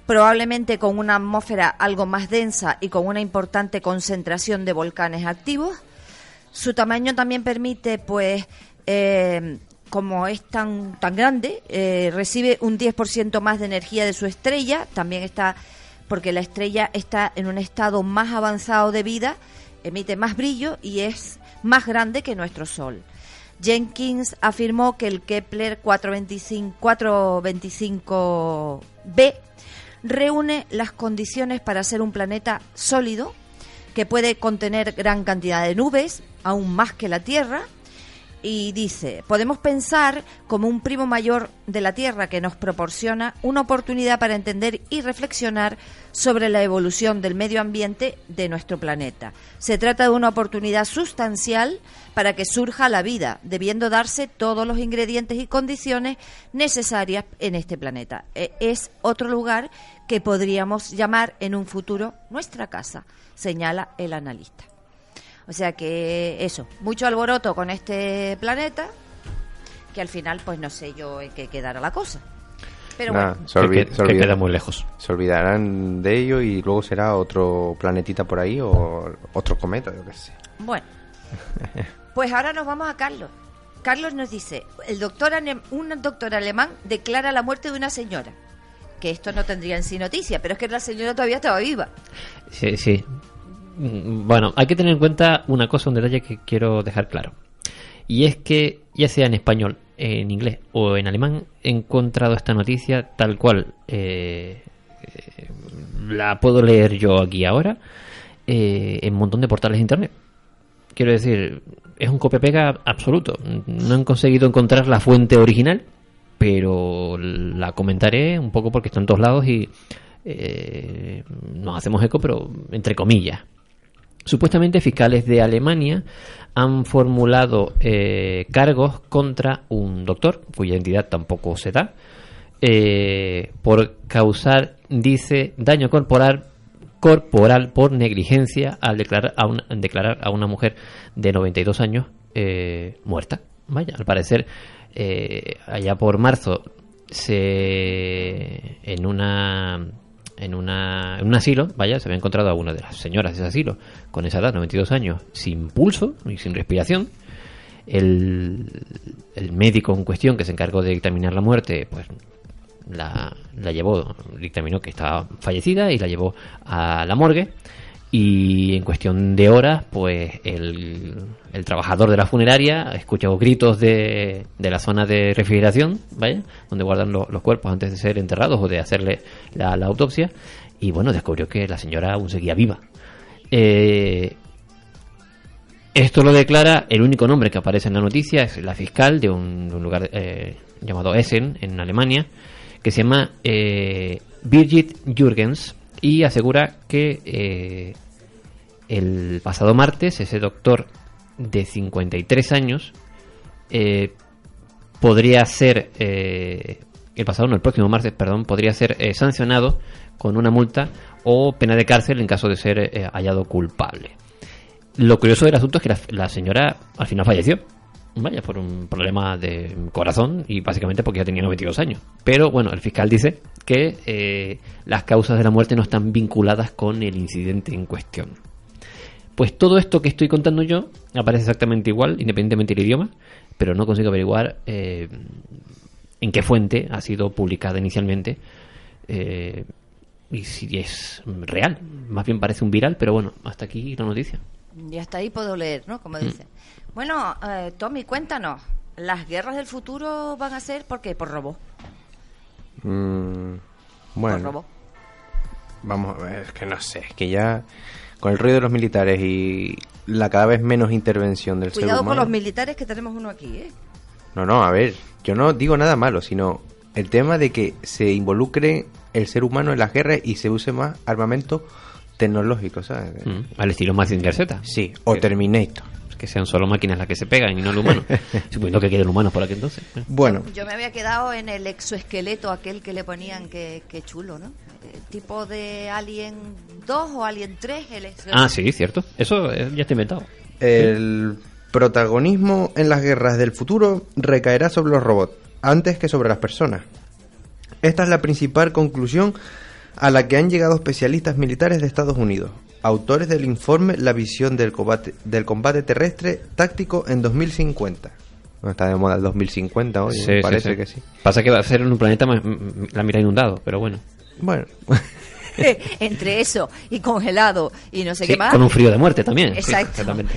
probablemente con una atmósfera algo más densa y con una importante concentración de volcanes activos. Su tamaño también permite, pues, eh, como es tan, tan grande, eh, recibe un 10% más de energía de su estrella, también está, porque la estrella está en un estado más avanzado de vida, emite más brillo y es más grande que nuestro Sol. Jenkins afirmó que el Kepler 425, 425b reúne las condiciones para ser un planeta sólido que puede contener gran cantidad de nubes, aún más que la Tierra, y dice, podemos pensar como un primo mayor de la Tierra que nos proporciona una oportunidad para entender y reflexionar sobre la evolución del medio ambiente de nuestro planeta. Se trata de una oportunidad sustancial para que surja la vida, debiendo darse todos los ingredientes y condiciones necesarias en este planeta. E- Es otro lugar que podríamos llamar en un futuro nuestra casa, señala el analista. O sea que eso, mucho alboroto con este planeta, que al final pues no sé yo en qué quedará la cosa. Pero bueno, se olvi- Que- se que olvida- queda muy lejos. Se olvidarán de ello y luego será otro planetita por ahí o otro cometa, yo qué sé. bueno. <laughs> Pues ahora nos vamos a Carlos. Carlos nos dice, el doctor un doctor alemán declara la muerte de una señora. Que esto no tendría en sí noticia, pero es que la señora todavía estaba viva. Sí, sí. Mm, Bueno, hay que tener en cuenta una cosa, un detalle que quiero dejar claro. Y es que, ya sea en español, en inglés o en alemán, he encontrado esta noticia tal cual eh, eh, la puedo leer yo aquí ahora eh, en un montón de portales de internet. Quiero decir, es un copia-pega absoluto. No han conseguido encontrar la fuente original, pero la comentaré un poco porque está en todos lados y eh, nos hacemos eco, pero entre comillas. Supuestamente fiscales de Alemania han formulado eh, cargos contra un doctor, cuya identidad tampoco se da, eh, por causar, dice, daño corporal corporal por negligencia al declarar a una, declarar a una mujer de 92 años eh, muerta. Vaya, al parecer, eh, allá por marzo, se en una en, una, un asilo, vaya, se había encontrado a una de las señoras de ese asilo con esa edad, 92 años, sin pulso y sin respiración. El, el médico en cuestión que se encargó de dictaminar la muerte, pues la, la llevó, dictaminó que estaba fallecida y la llevó a la morgue. Y en cuestión de horas, pues el, trabajador de la funeraria escuchó gritos de, de la zona de refrigeración, vaya, donde guardan lo- los cuerpos antes de ser enterrados o de hacerle la, autopsia. Y bueno, descubrió que la señora aún seguía viva. Eh, esto lo declara el único nombre que aparece en la noticia, es la fiscal de un, de un lugar eh, llamado Essen, en Alemania, que se llama eh, Birgit Jürgens, y asegura que eh, el pasado martes ese doctor de 53 años eh, podría ser, eh, el pasado no, el próximo martes, perdón, podría ser sancionado con una multa o pena de cárcel en caso de ser hallado culpable. Lo curioso del asunto es que la, la señora al final falleció. Vaya, por un problema de corazón y básicamente porque ya tenía 92 años. Pero bueno, el fiscal dice que eh, las causas de la muerte no están vinculadas con el incidente en cuestión. Pues todo esto que estoy contando yo aparece exactamente igual, independientemente del idioma, pero no consigo averiguar eh, en qué fuente ha sido publicada inicialmente eh, y si es real. Más bien parece un viral, pero bueno, hasta aquí la noticia. Y hasta ahí puedo leer, ¿no? Como Mm. Bueno, eh, Tommy, cuéntanos. ¿Las guerras del futuro van a ser por qué? Por robo. Mm, Por bueno, robo. vamos a ver, es que no sé, es que ya con el ruido de los militares y la cada vez menos intervención del ser Cuidado con humano. los militares que tenemos uno aquí, ¿eh? No, no, a ver, yo no digo nada malo, sino el tema de que se involucre el ser humano en las guerras y se use más armamento tecnológico, ¿sabes? Mm, Al estilo Mazinger Z. Sí, o Terminator. Que sean solo máquinas las que se pegan y no el humano. <laughs> Suponiendo que queden humanos por aquí entonces. Bueno, Yo me había quedado en el exoesqueleto aquel que le ponían, que, que chulo, ¿no? tipo de Alien 2 o Alien 3. El Ah, sí, cierto. Eso eh, ya está inventado. El protagonismo en las guerras del futuro recaerá sobre los robots, antes que sobre las personas. Esta es la principal conclusión a la que han llegado especialistas militares de Estados Unidos, autores del informe La visión del combate, del combate terrestre táctico en 2050. No está de moda el 2050 hoy, Sí, me sí, parece sí. que sí. Pasa que va a ser en un planeta más- la mira inundado, pero bueno. Bueno. <laughs> Entre eso y congelado y no sé Sí, qué más. con un frío de muerte también. <laughs> Exacto. Exactamente.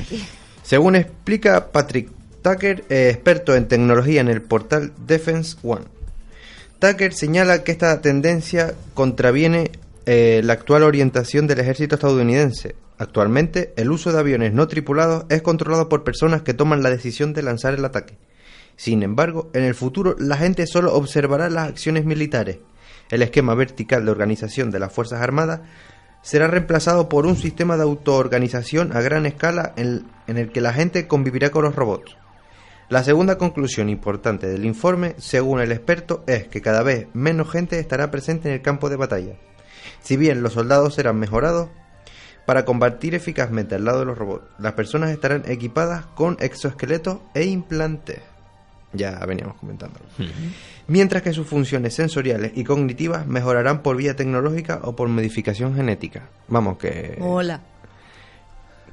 Según explica Patrick Tucker, eh, experto en tecnología en el portal Defense One. Tucker señala que esta tendencia contraviene eh, la actual orientación del ejército estadounidense. Actualmente, el uso de aviones no tripulados es controlado por personas que toman la decisión de lanzar el ataque. Sin embargo, en el futuro la gente solo observará las acciones militares. El esquema vertical de organización de las Fuerzas Armadas será reemplazado por un sistema de autoorganización a gran escala en, en el que la gente convivirá con los robots. La segunda conclusión importante del informe, según el experto, es que cada vez menos gente estará presente en el campo de batalla. Si bien los soldados serán mejorados para combatir eficazmente al lado de los robots, las personas estarán equipadas con exoesqueletos e implantes. Ya veníamos comentándolo. Mientras que sus funciones sensoriales y cognitivas mejorarán por vía tecnológica o por modificación genética. Vamos, que Hola.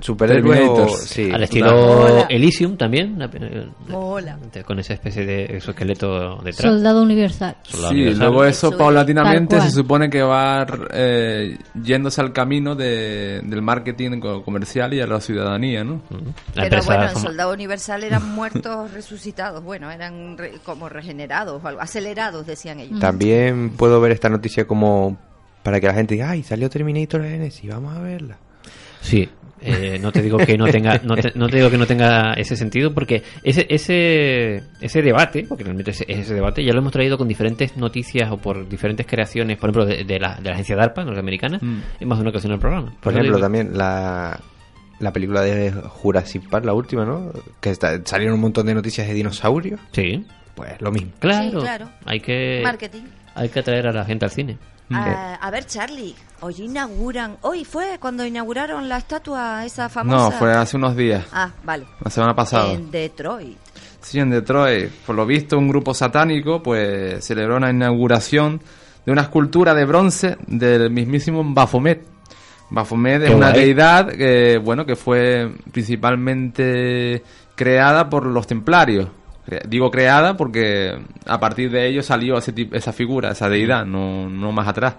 Terminators. sí, Al estilo Hola. Elysium también. la- eh. Con esa especie de exoesqueleto detrás. Soldado universal. Soldado Sí, universal. luego eso Eso es. paulatinamente se supone que va eh, yéndose al camino de- del marketing co- comercial y a la ciudadanía, ¿no? La Pero bueno, en Soldado Universal eran muertos <laughs> resucitados. Bueno, eran re- como regenerados o algo. Acelerados, decían ellos. También puedo ver esta noticia como para que la gente diga, ay, salió Terminator Genesis, vamos a verla. Sí, eh, no te digo que no tenga, no te, no te digo que no tenga ese sentido, porque ese, ese, ese debate, porque realmente ese, ese debate ya lo hemos traído con diferentes noticias o por diferentes creaciones, por ejemplo, de, de la, de la agencia DARPA norteamericana, Mm. en más de una ocasión en el programa. Por eso ejemplo, digo- también la, la película de Jurassic Park, la última, ¿no? Que está- salieron un montón de noticias de dinosaurios. Sí, Pues lo mismo. claro, Sí, claro. hay que Marketing. hay que atraer a la gente al cine. Ah, a ver, Charlie, hoy inauguran. Hoy fue cuando inauguraron la estatua esa famosa. No, fue hace unos días, Ah, vale. la semana pasada. En Detroit. Sí, en Detroit. Por lo visto, un grupo satánico pues celebró una inauguración de una escultura de bronce del mismísimo Baphomet. Baphomet es una guay. deidad que, bueno, que fue principalmente creada por los templarios. Cre- Digo creada porque a partir de ello salió ese tip- esa figura, esa deidad, no, no más atrás.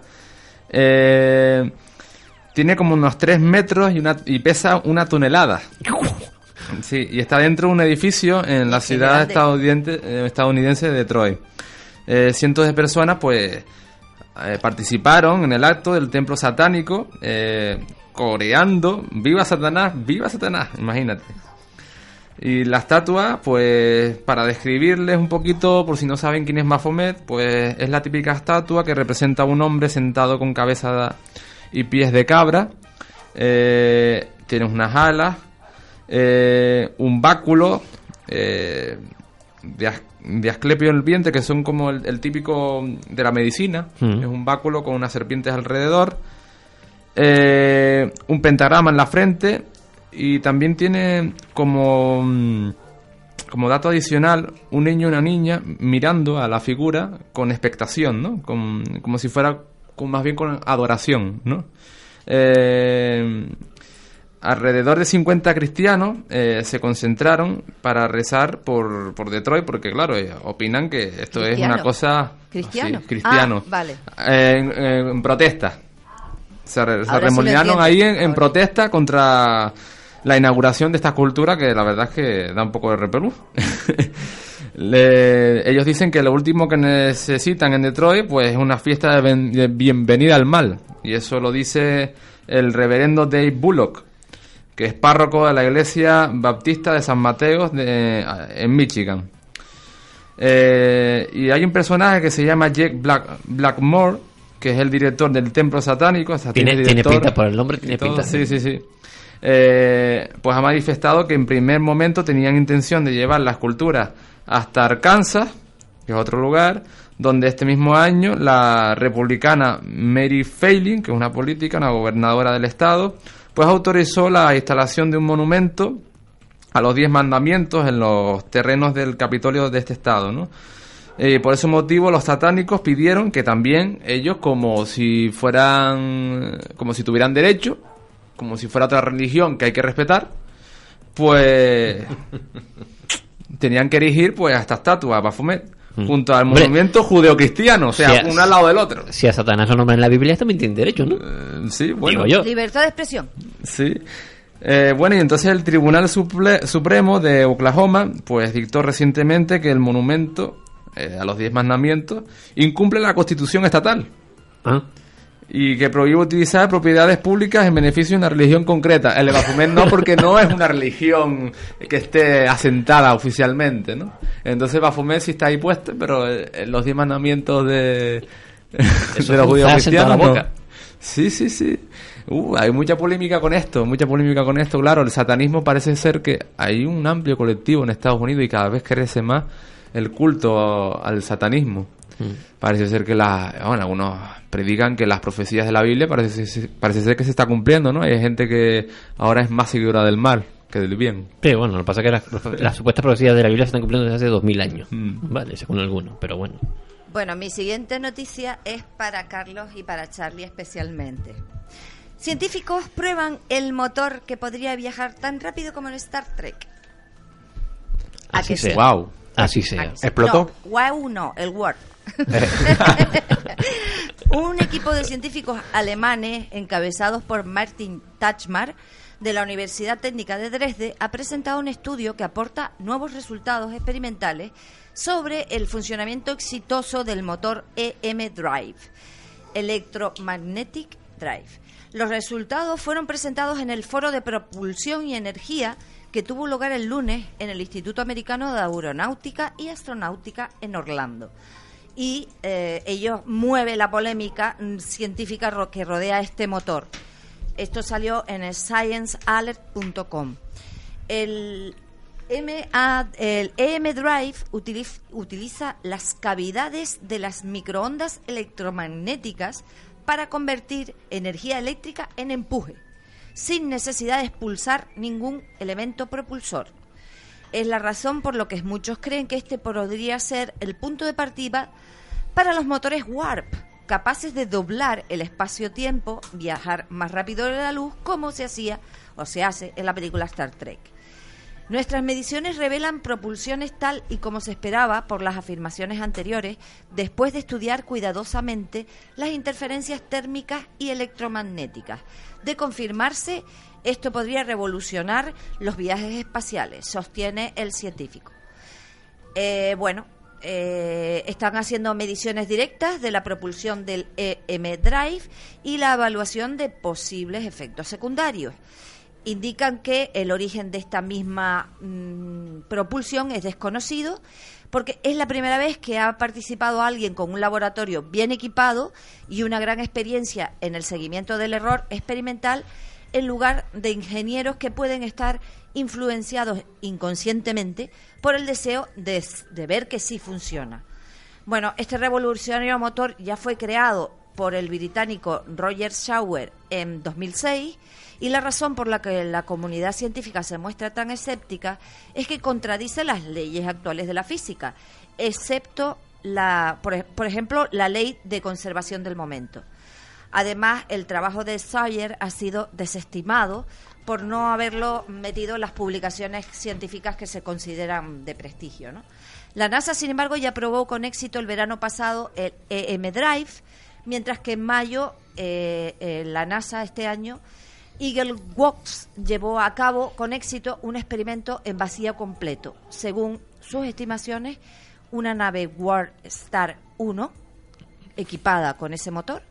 Eh, tiene como unos 3 metros y, una, y pesa una tonelada. <laughs> Sí, y está dentro de un edificio en la ciudad estadounidense, eh, estadounidense de Detroit. Eh, cientos de personas, pues, eh, participaron en el acto del templo satánico, eh, coreando "Viva Satanás, viva Satanás", imagínate. Y la estatua, pues, para describirles un poquito, por si no saben quién es Baphomet, pues es la típica estatua que representa a un hombre sentado con cabeza y pies de cabra. Eh, tiene unas alas, eh, un báculo eh, de, as- de asclepio en el vientre, que son como el, el típico de la medicina. Mm. Es un báculo con unas serpientes alrededor. Eh, un pentagrama en la frente. Y también tiene como, mm, como dato adicional un niño y una niña mirando a la figura con expectación, ¿no? Con- como si fuera con, más bien con adoración, ¿no? Eh, alrededor de 50 cristianos eh, se concentraron para rezar por, por Detroit, porque claro, eh, opinan que esto es una cosa... ¿Cristiano? Sí, cristiano. Ah, vale. Eh, en, en protesta. Se, se sí ahí en, protesta contra la inauguración de esta escultura que la verdad es que da un poco de repelús. <laughs> Le- ellos dicen que lo último que necesitan en Detroit pues es una fiesta de, ben- de bienvenida al mal. Y eso lo dice el reverendo Dave Bullock, que es párroco de la iglesia baptista de San Mateo de- en Michigan. Eh, y hay un personaje que se llama Jake Black, Blackmore, que es el director del templo satánico. Tiene- tiene pinta, por el nombre tiene todo. pinta. Sí, sí, sí. Eh, pues ha manifestado que en primer momento tenían intención de llevar la escultura hasta Arkansas, que es otro lugar, donde este mismo año la republicana Mary Failing, que es una política, una gobernadora del estado, pues autorizó la instalación de un monumento a los diez mandamientos en los terrenos del Capitolio de este estado. Eh, por ese motivo los satánicos pidieron que también ellos como si fueran como si tuvieran derecho como si fuera otra religión que hay que respetar pues tenían que erigir pues a esta estatua a Baphomet junto al Hombre, movimiento judeocristiano o sea si a- uno al lado del otro Si a Satanás lo nombran en la Biblia, también tiene derecho, ¿no? Eh, sí bueno Digo yo. Libertad de expresión. Sí. Eh, bueno, y entonces el Tribunal Suple- Supremo de Oklahoma, pues dictó recientemente que el monumento eh, a los diez mandamientos incumple la constitución estatal. Ah. Y que prohíbe utilizar propiedades públicas en beneficio de una religión concreta. El de Baphomet no, porque no es una religión que esté asentada oficialmente, ¿no? Entonces Baphomet sí está ahí puesto, pero eh, los diez mandamientos de, de los judíos cristianos boca. Sí, sí, sí. Uh, hay mucha polémica con esto, mucha polémica con esto. Claro, el satanismo parece ser que hay un amplio colectivo en Estados Unidos y cada vez crece más el culto al satanismo. Parece ser que la, bueno, algunos predican que las profecías de la Biblia parece, ser- parece ser que se está cumpliendo, ¿no? Hay gente que ahora es más seguidora del mal que del bien. Sí, bueno, lo que pasa es que las, <laughs> las supuestas profecías de la Biblia se están cumpliendo desde hace 2000 años. Mm. Vale, según algunos, pero bueno. Bueno, mi siguiente noticia es para Carlos y para Charlie especialmente. Científicos prueban el motor que podría viajar tan rápido como en Star Trek. ¿A Así que sea. sí? Wow. Así sea. ¿Explotó? No, el Word. <laughs> Un equipo de científicos alemanes encabezados por Martin Tachmar de la Universidad Técnica de Dresde ha presentado un estudio que aporta nuevos resultados experimentales sobre el funcionamiento exitoso del motor EM Drive, Electromagnetic Drive. Los resultados fueron presentados en el Foro de Propulsión y Energía que tuvo lugar el lunes en el Instituto Americano de Aeronáutica y Astronáutica en Orlando. Y eh, ellos mueve la polémica mm, científica que rodea este motor. Esto salió en sciencealert.com. El, el EM Drive utiliz- utiliza las cavidades de las microondas electromagnéticas para convertir energía eléctrica en empuje, sin necesidad de expulsar ningún elemento propulsor. Es la razón por lo que muchos creen que este podría ser el punto de partida para los motores Warp, capaces de doblar el espacio-tiempo, viajar más rápido de la luz, como se hacía o se hace en la película Star Trek. Nuestras mediciones revelan propulsiones tal y como se esperaba por las afirmaciones anteriores, después de estudiar cuidadosamente las interferencias térmicas y electromagnéticas. De confirmarse, esto podría revolucionar los viajes espaciales, sostiene el científico. Eh, bueno, eh, están haciendo mediciones directas de la propulsión del EM Drive y la evaluación de posibles efectos secundarios. Indican que el origen de esta misma mm, propulsión es desconocido porque es la primera vez que ha participado alguien con un laboratorio bien equipado y una gran experiencia en el seguimiento del error experimental en lugar de ingenieros que pueden estar influenciados inconscientemente por el deseo de, ver que sí funciona. Bueno, este revolucionario motor ya fue creado por el británico Roger Shauer en 2006 y la razón por la que la comunidad científica se muestra tan escéptica es que contradice las leyes actuales de la física, excepto la, por, por ejemplo, la ley de conservación del momento. Además, el trabajo de Sawyer ha sido desestimado por no haberlo metido en las publicaciones científicas que se consideran de prestigio. ¿no? La NASA, sin embargo, ya probó con éxito el verano pasado el EM Drive, mientras que en mayo eh, eh, la NASA este año Eagle Works llevó a cabo con éxito un experimento en vacío completo. Según sus estimaciones, una nave World Star 1 equipada con ese motor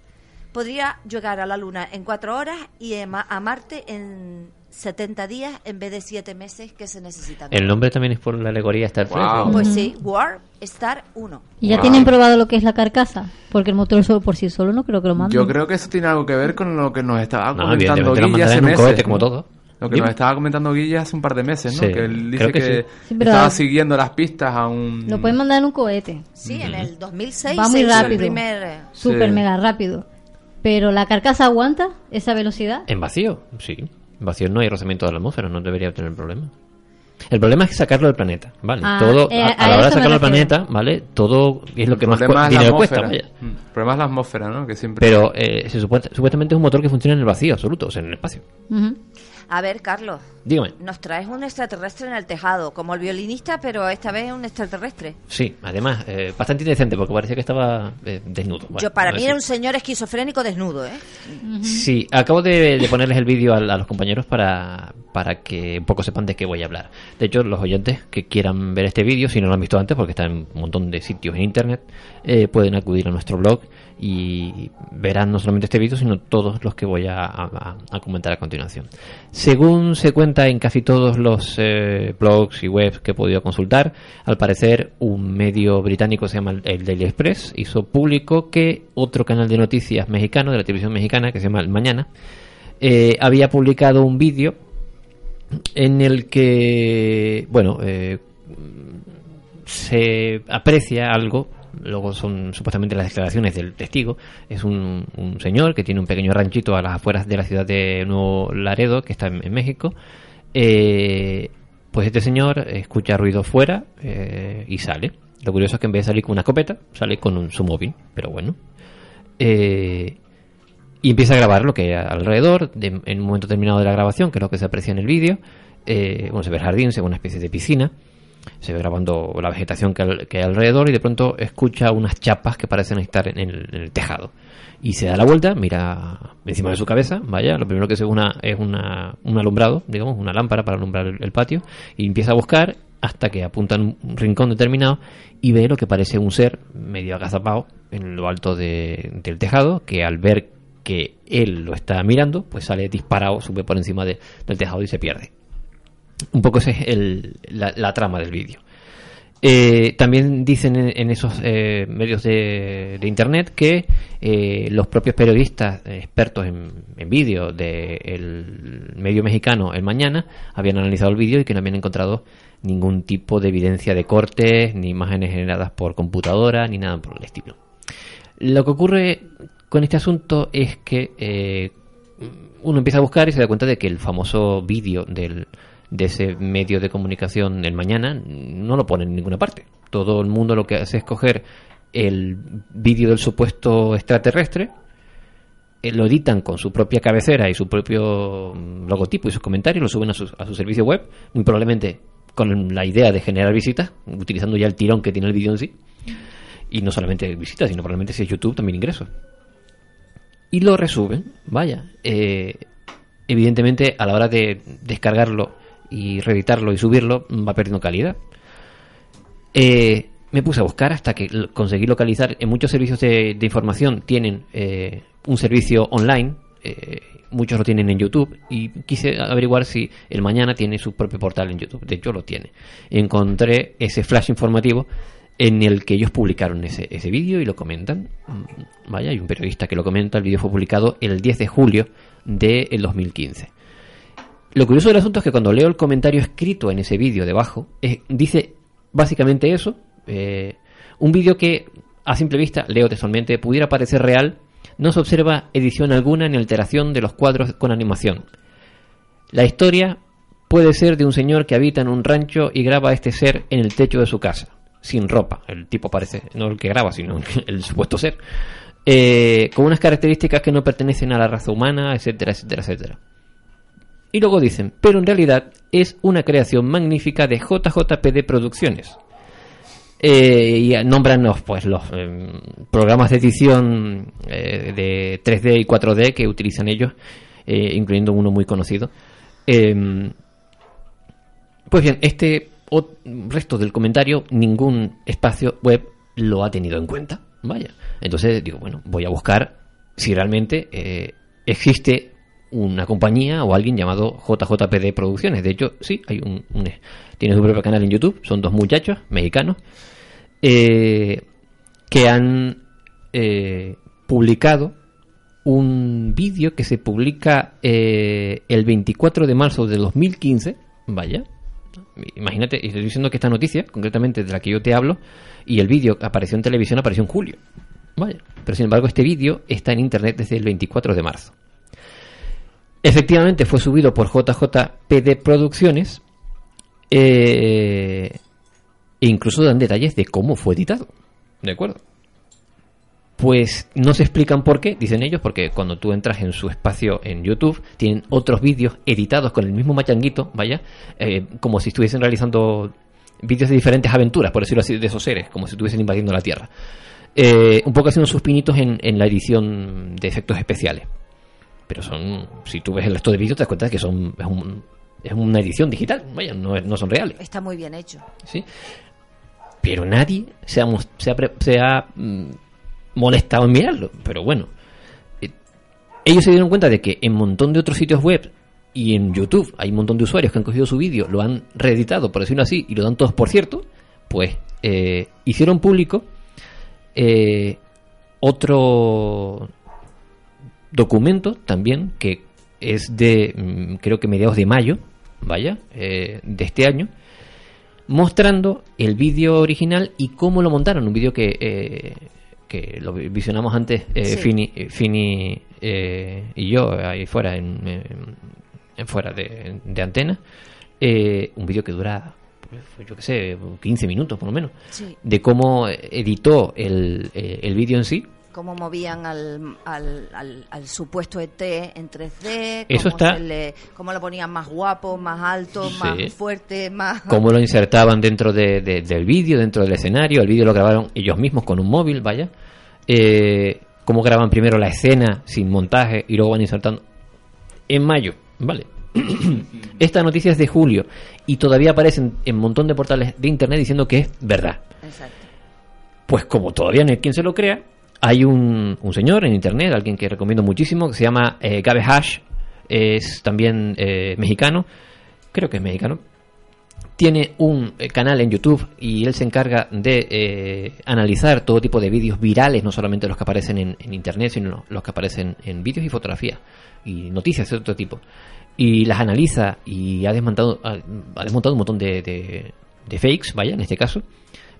podría llegar a la Luna en cuatro horas y a Marte en 70 días en vez de siete meses que se necesitan. El nombre también es por la alegoría Star Trek. ¿no? Pues sí, Warp Star 1. ¿Y ya tienen probado lo que es la carcasa? Porque el motor solo por sí solo no creo que lo manden. Yo creo que eso tiene algo que ver con lo que nos estaba No, comentando mandarán hace meses. cohete como todo. Lo que Dime. nos estaba comentando Guille hace un par de meses, ¿no? Sí, que él dice creo que que, sí. Sí, estaba siguiendo las pistas a un... Lo pueden mandar en un cohete. Sí, en el 2006 Va muy hizo el rápido. primer... eh, Súper Sí. mega rápido. Pero la carcasa aguanta esa velocidad. En vacío, sí. Vacío no hay rozamiento de la atmósfera, no debería tener problema. El problema es sacarlo del planeta, ¿vale? Ah, todo, eh, a, la hora de sacarlo del planeta, ¿vale? Todo es lo que más cu- dinero cuesta, vaya. Mm. El problema es la atmósfera, ¿no? Que siempre... Pero eh, se supone- supuestamente es un motor que funciona en el vacío absoluto, o sea, en el espacio. Ujú. A ver, Carlos, Dígame. nos traes un extraterrestre en el tejado, como el violinista, pero esta vez un extraterrestre. Sí, además, eh, bastante indecente porque parecía que estaba eh, desnudo. Bueno, Yo para mí era un señor esquizofrénico desnudo, ¿eh? Sí, acabo de, de ponerles el vídeo a, a los compañeros para, para que un poco sepan de qué voy a hablar. De hecho, los oyentes que quieran ver este vídeo, si no lo han visto antes, porque está en un montón de sitios en internet, eh, pueden acudir a nuestro blog y verán no solamente este vídeo, sino todos los que voy a, comentar a continuación. Según se cuenta en casi todos los eh, blogs y webs que he podido consultar, al parecer un medio británico se llama el- el Daily Express hizo público que otro canal de noticias mexicano, de la televisión mexicana, que se llama El Mañana, eh, había publicado un vídeo en el que, bueno, eh, se aprecia algo, luego son supuestamente las declaraciones del testigo, es un, señor que tiene un pequeño ranchito a las afueras de la ciudad de Nuevo Laredo, que está en, México, eh, pues este señor escucha ruido fuera eh, y sale. Lo curioso es que en vez de salir con una escopeta, sale con un, su móvil, pero bueno. Eh, y empieza a grabar lo que hay alrededor, de- en un momento terminado de la grabación, que es lo que se aprecia en el vídeo. bueno, se ve el jardín, se ve una especie de piscina, se ve grabando la vegetación que, hay alrededor y de pronto escucha unas chapas que parecen estar en el, tejado. Y se da la vuelta, mira encima de su cabeza, vaya, lo primero que se ve es una, un alumbrado, digamos, una lámpara para alumbrar el, el patio, y empieza a buscar hasta que apunta en un rincón determinado y ve lo que parece un ser medio agazapado en lo alto de- del tejado, que al ver que él lo está mirando, pues sale disparado, sube por encima de- del tejado y se pierde. Un poco esa es el- la, la trama del vídeo. Eh, también dicen en, esos eh, medios de, de internet que eh, los propios periodistas expertos en, en vídeo del medio mexicano El Mañana habían analizado el vídeo y que no habían encontrado ningún tipo de evidencia de cortes, ni imágenes generadas por computadora, ni nada por el estilo. Lo que ocurre con este asunto es que eh, uno empieza a buscar y se da cuenta de que el famoso vídeo del, de ese medio de comunicación el mañana no lo pone en ninguna parte. Todo el mundo lo que hace es coger el vídeo del supuesto extraterrestre, eh, lo editan con su propia cabecera y su propio mm, logotipo y sus comentarios, lo suben a su, a su servicio web, muy probablemente con la idea de generar visitas, utilizando ya el tirón que tiene el vídeo en sí. Y no solamente visitas, sino probablemente si es YouTube también ingresos. Y lo resuben, vaya. eh, evidentemente a la hora de descargarlo y reeditarlo y subirlo va perdiendo calidad. Eh, me puse a buscar hasta que conseguí localizar. En muchos servicios de, de información tienen eh, un servicio online, eh, muchos lo tienen en YouTube, y quise averiguar si el mañana tiene su propio portal en YouTube. De hecho, lo tiene. Encontré ese flash informativo en el que ellos publicaron ese, ese vídeo y lo comentan. Mm, Vaya, hay un periodista que lo comenta. El vídeo fue publicado el 10 de julio del 2015. Lo curioso del asunto es que cuando leo el comentario escrito en ese vídeo debajo, eh, dice básicamente eso. eh, un vídeo que a simple vista, leo textualmente, pudiera parecer real, no se observa edición alguna ni alteración de los cuadros con animación. La historia puede ser de un señor que habita en un rancho y graba a este ser en el techo de su casa, sin ropa. El tipo parece, no el que graba, sino <laughs> el supuesto ser. eh, con unas características que no pertenecen a la raza humana, etcétera, etcétera, etcétera. Y luego dicen, pero en realidad es una creación magnífica de JJPD Producciones. Eh, y nombran pues, los em, programas de edición eh, de 3D y 4D que utilizan ellos, eh, incluyendo uno muy conocido. Em, pues bien, este resto del comentario, ningún espacio web lo ha tenido en cuenta. Vaya. Entonces digo, bueno, voy a buscar si realmente eh, existe una compañía o alguien llamado JJPD Producciones. De hecho, sí, hay un, tiene su propio canal en YouTube. Son dos muchachos mexicanos eh, que han eh, publicado un vídeo que se publica eh, el 24 de marzo de 2015, vaya, imagínate, estoy diciendo que esta noticia, concretamente de la que yo te hablo, y el vídeo apareció en televisión, apareció en julio. Vaya. Pero sin embargo, este vídeo está en internet desde el 24 de marzo. Efectivamente, fue subido por JJPD Producciones. eh, e incluso dan detalles de cómo fue editado. ¿De acuerdo? Pues no se explican por qué, dicen ellos, porque cuando tú entras en su espacio en YouTube, tienen otros vídeos editados con el mismo machanguito, vaya, eh, como si estuviesen realizando vídeos de diferentes aventuras, por decirlo así, de esos seres, como si estuviesen invadiendo la Tierra. Eh, un poco haciendo sus pinitos en, en la edición de efectos especiales. Pero son, si tú ves el resto de vídeos, te das cuenta de que son, es, un- es una edición digital, vaya, no, no son reales. Está muy bien hecho. ¿sí? Pero nadie se ha, se ha, se ha, mm, molestado en mirarlo. Pero bueno, eh, ellos se dieron cuenta de que en un montón de otros sitios web y en YouTube hay un montón de usuarios que han cogido su vídeo, lo han reeditado, por decirlo así, y lo dan todos por cierto, pues eh, hicieron público eh, otro documento también que es de, mm, creo que mediados de mayo, vaya, eh, de este año, mostrando el vídeo original y cómo lo montaron. Un vídeo que, eh, que lo visionamos antes, eh, Sí. Fini, eh, Fini y yo, ahí fuera, en, fuera de, de antena. Un vídeo que dura, pues, yo qué sé, 15 minutos por lo menos, Sí. de cómo editó el, el vídeo en sí. Cómo movían al, al, al, al supuesto ET en 3D. Eso cómo, está- se le- cómo lo ponían más guapo, más alto, Sí. más fuerte, más... <laughs> cómo lo insertaban dentro de- de- del vídeo, dentro del escenario. El vídeo lo grabaron ellos mismos con un móvil, vaya. Eh, cómo graban primero la escena sin montaje y luego van insertando. En mayo, vale. <clears throat> Esta noticia es de julio y todavía aparecen en un montón de portales de internet diciendo que es verdad. Exacto. Pues como todavía no hay quien se lo crea, hay un, un señor en internet, alguien que recomiendo muchísimo, que se llama eh, Gabe Hash, es también eh, mexicano, creo que es mexicano. Tiene un eh, canal en YouTube y él se encarga de eh, analizar todo tipo de vídeos virales, no solamente los que aparecen en, internet, sino los que aparecen en vídeos y fotografías y noticias de otro tipo. Y las analiza y ha desmontado, ha desmontado un montón de, de- de fakes, vaya, en este caso.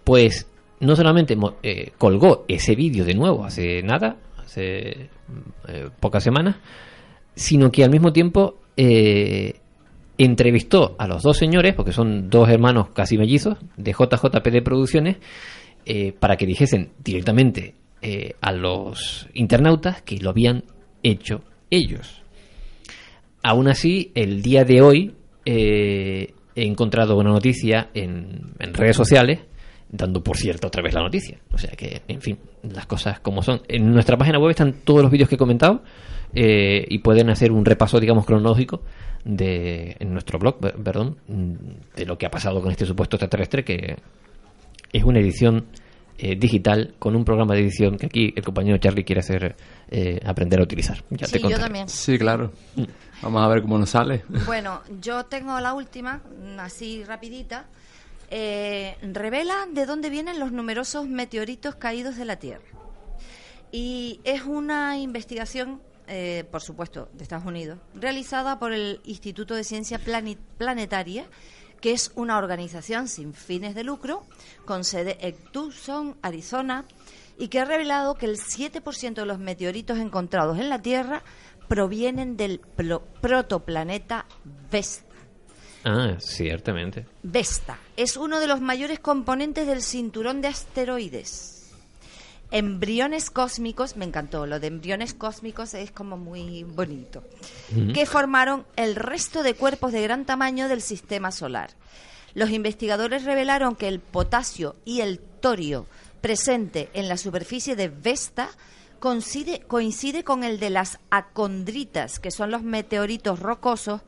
Pues no solamente eh, colgó ese vídeo de nuevo hace nada, hace eh, pocas semanas, sino que al mismo tiempo eh, entrevistó a los dos señores, porque son dos hermanos casi mellizos, de JJPD Producciones, eh, para que dijesen directamente a los internautas que lo habían hecho ellos. Aún así, el día de hoy he encontrado una noticia en, en redes sociales dando por cierto otra vez la noticia. O sea que, en fin, las cosas como son. En nuestra página web están todos los vídeos que he comentado eh, y pueden hacer un repaso, digamos, cronológico de en nuestro blog, per- perdón, mm, de lo que ha pasado con este supuesto extraterrestre que es una edición eh, digital con un programa de edición que aquí el compañero Charlie quiere hacer eh, aprender a utilizar. Ya Sí, te yo también. Sí, claro. Vamos a ver cómo nos sale. Bueno, yo tengo la última, mm, así rapidita. Eh, revela de dónde vienen los numerosos meteoritos caídos de la Tierra. Y es una investigación, eh, por supuesto, de Estados Unidos, realizada por el Instituto de Ciencia Plani- Planetaria, que es una organización sin fines de lucro, con sede en Tucson, Arizona, y que ha revelado que el 7% de los meteoritos encontrados en la Tierra provienen del protoplaneta Vesta. Ah, ciertamente. Vesta es uno de los mayores componentes del cinturón de asteroides. Embriones cósmicos, me encantó, lo de embriones cósmicos es como muy bonito, que formaron el resto de cuerpos de gran tamaño del sistema solar. Los investigadores revelaron que el potasio y el torio presente en la superficie de Vesta coincide, coincide con el de las acondritas, que son los meteoritos rocosos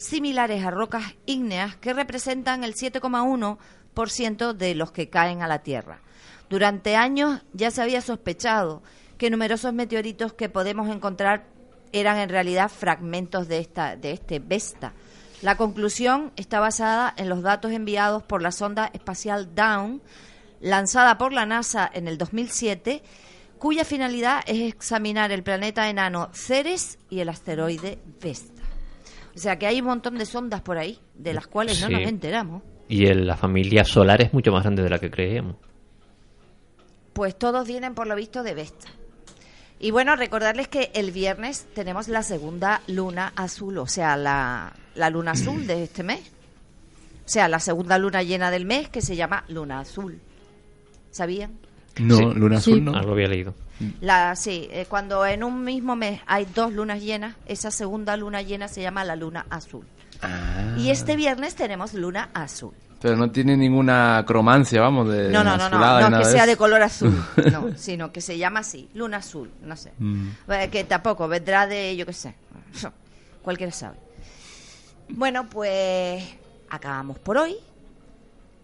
similares a rocas ígneas que representan el 7,1% de los que caen a la Tierra. Durante años ya se había sospechado que numerosos meteoritos que podemos encontrar eran en realidad fragmentos de esta de este Vesta. La conclusión está basada en los datos enviados por la sonda espacial Dawn, lanzada por la NASA en el 2007, cuya finalidad es examinar el planeta enano Ceres y el asteroide Vesta. O sea que hay un montón de sondas por ahí, de las cuales no nos enteramos. Y el- la familia solar es mucho más grande de la que creíamos. Pues todos vienen por lo visto de Vesta. Y bueno, recordarles que el viernes tenemos la segunda luna azul, o sea, la, la luna azul de este mes. O sea, la segunda luna llena del mes que se llama luna azul. ¿Sabían? No, Sí. Luna Azul no. Algo había leído. La, sí, eh, cuando en un mismo mes hay dos lunas llenas, esa segunda luna llena se llama la luna azul. Ah. Y este viernes tenemos luna azul. Pero no tiene ninguna cromancia, vamos, de No, no, no, no, que sea de color azul, <laughs> no, sino que se llama así, luna azul, no sé. Mm. Eh, Que tampoco vendrá de, yo qué sé, <laughs> cualquiera sabe. Bueno, pues acabamos por hoy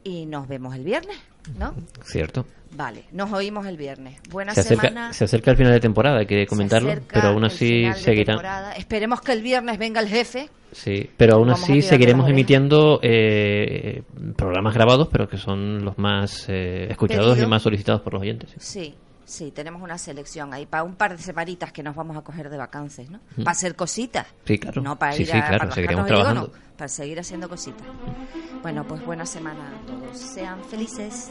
y nos vemos el viernes, ¿no? Cierto. Vale, nos oímos el viernes. Buena Se acerca, semana. se acerca el final de temporada, hay que comentarlo, pero aún así seguirá. Esperemos que el viernes venga el jefe. Sí, pero aún así seguiremos emitiendo eh, programas grabados, pero que son los más eh, escuchados Pedido. y más solicitados por los oyentes. Sí, sí, tenemos una selección ahí para un par de semanitas que nos vamos a coger de vacances, ¿no? Mm. Para hacer cositas. Sí, claro. No para Sí, ir sí, a claro, para seguiremos trabajando. no, para seguir haciendo cositas. Bueno, pues buena semana a todos. Sean felices.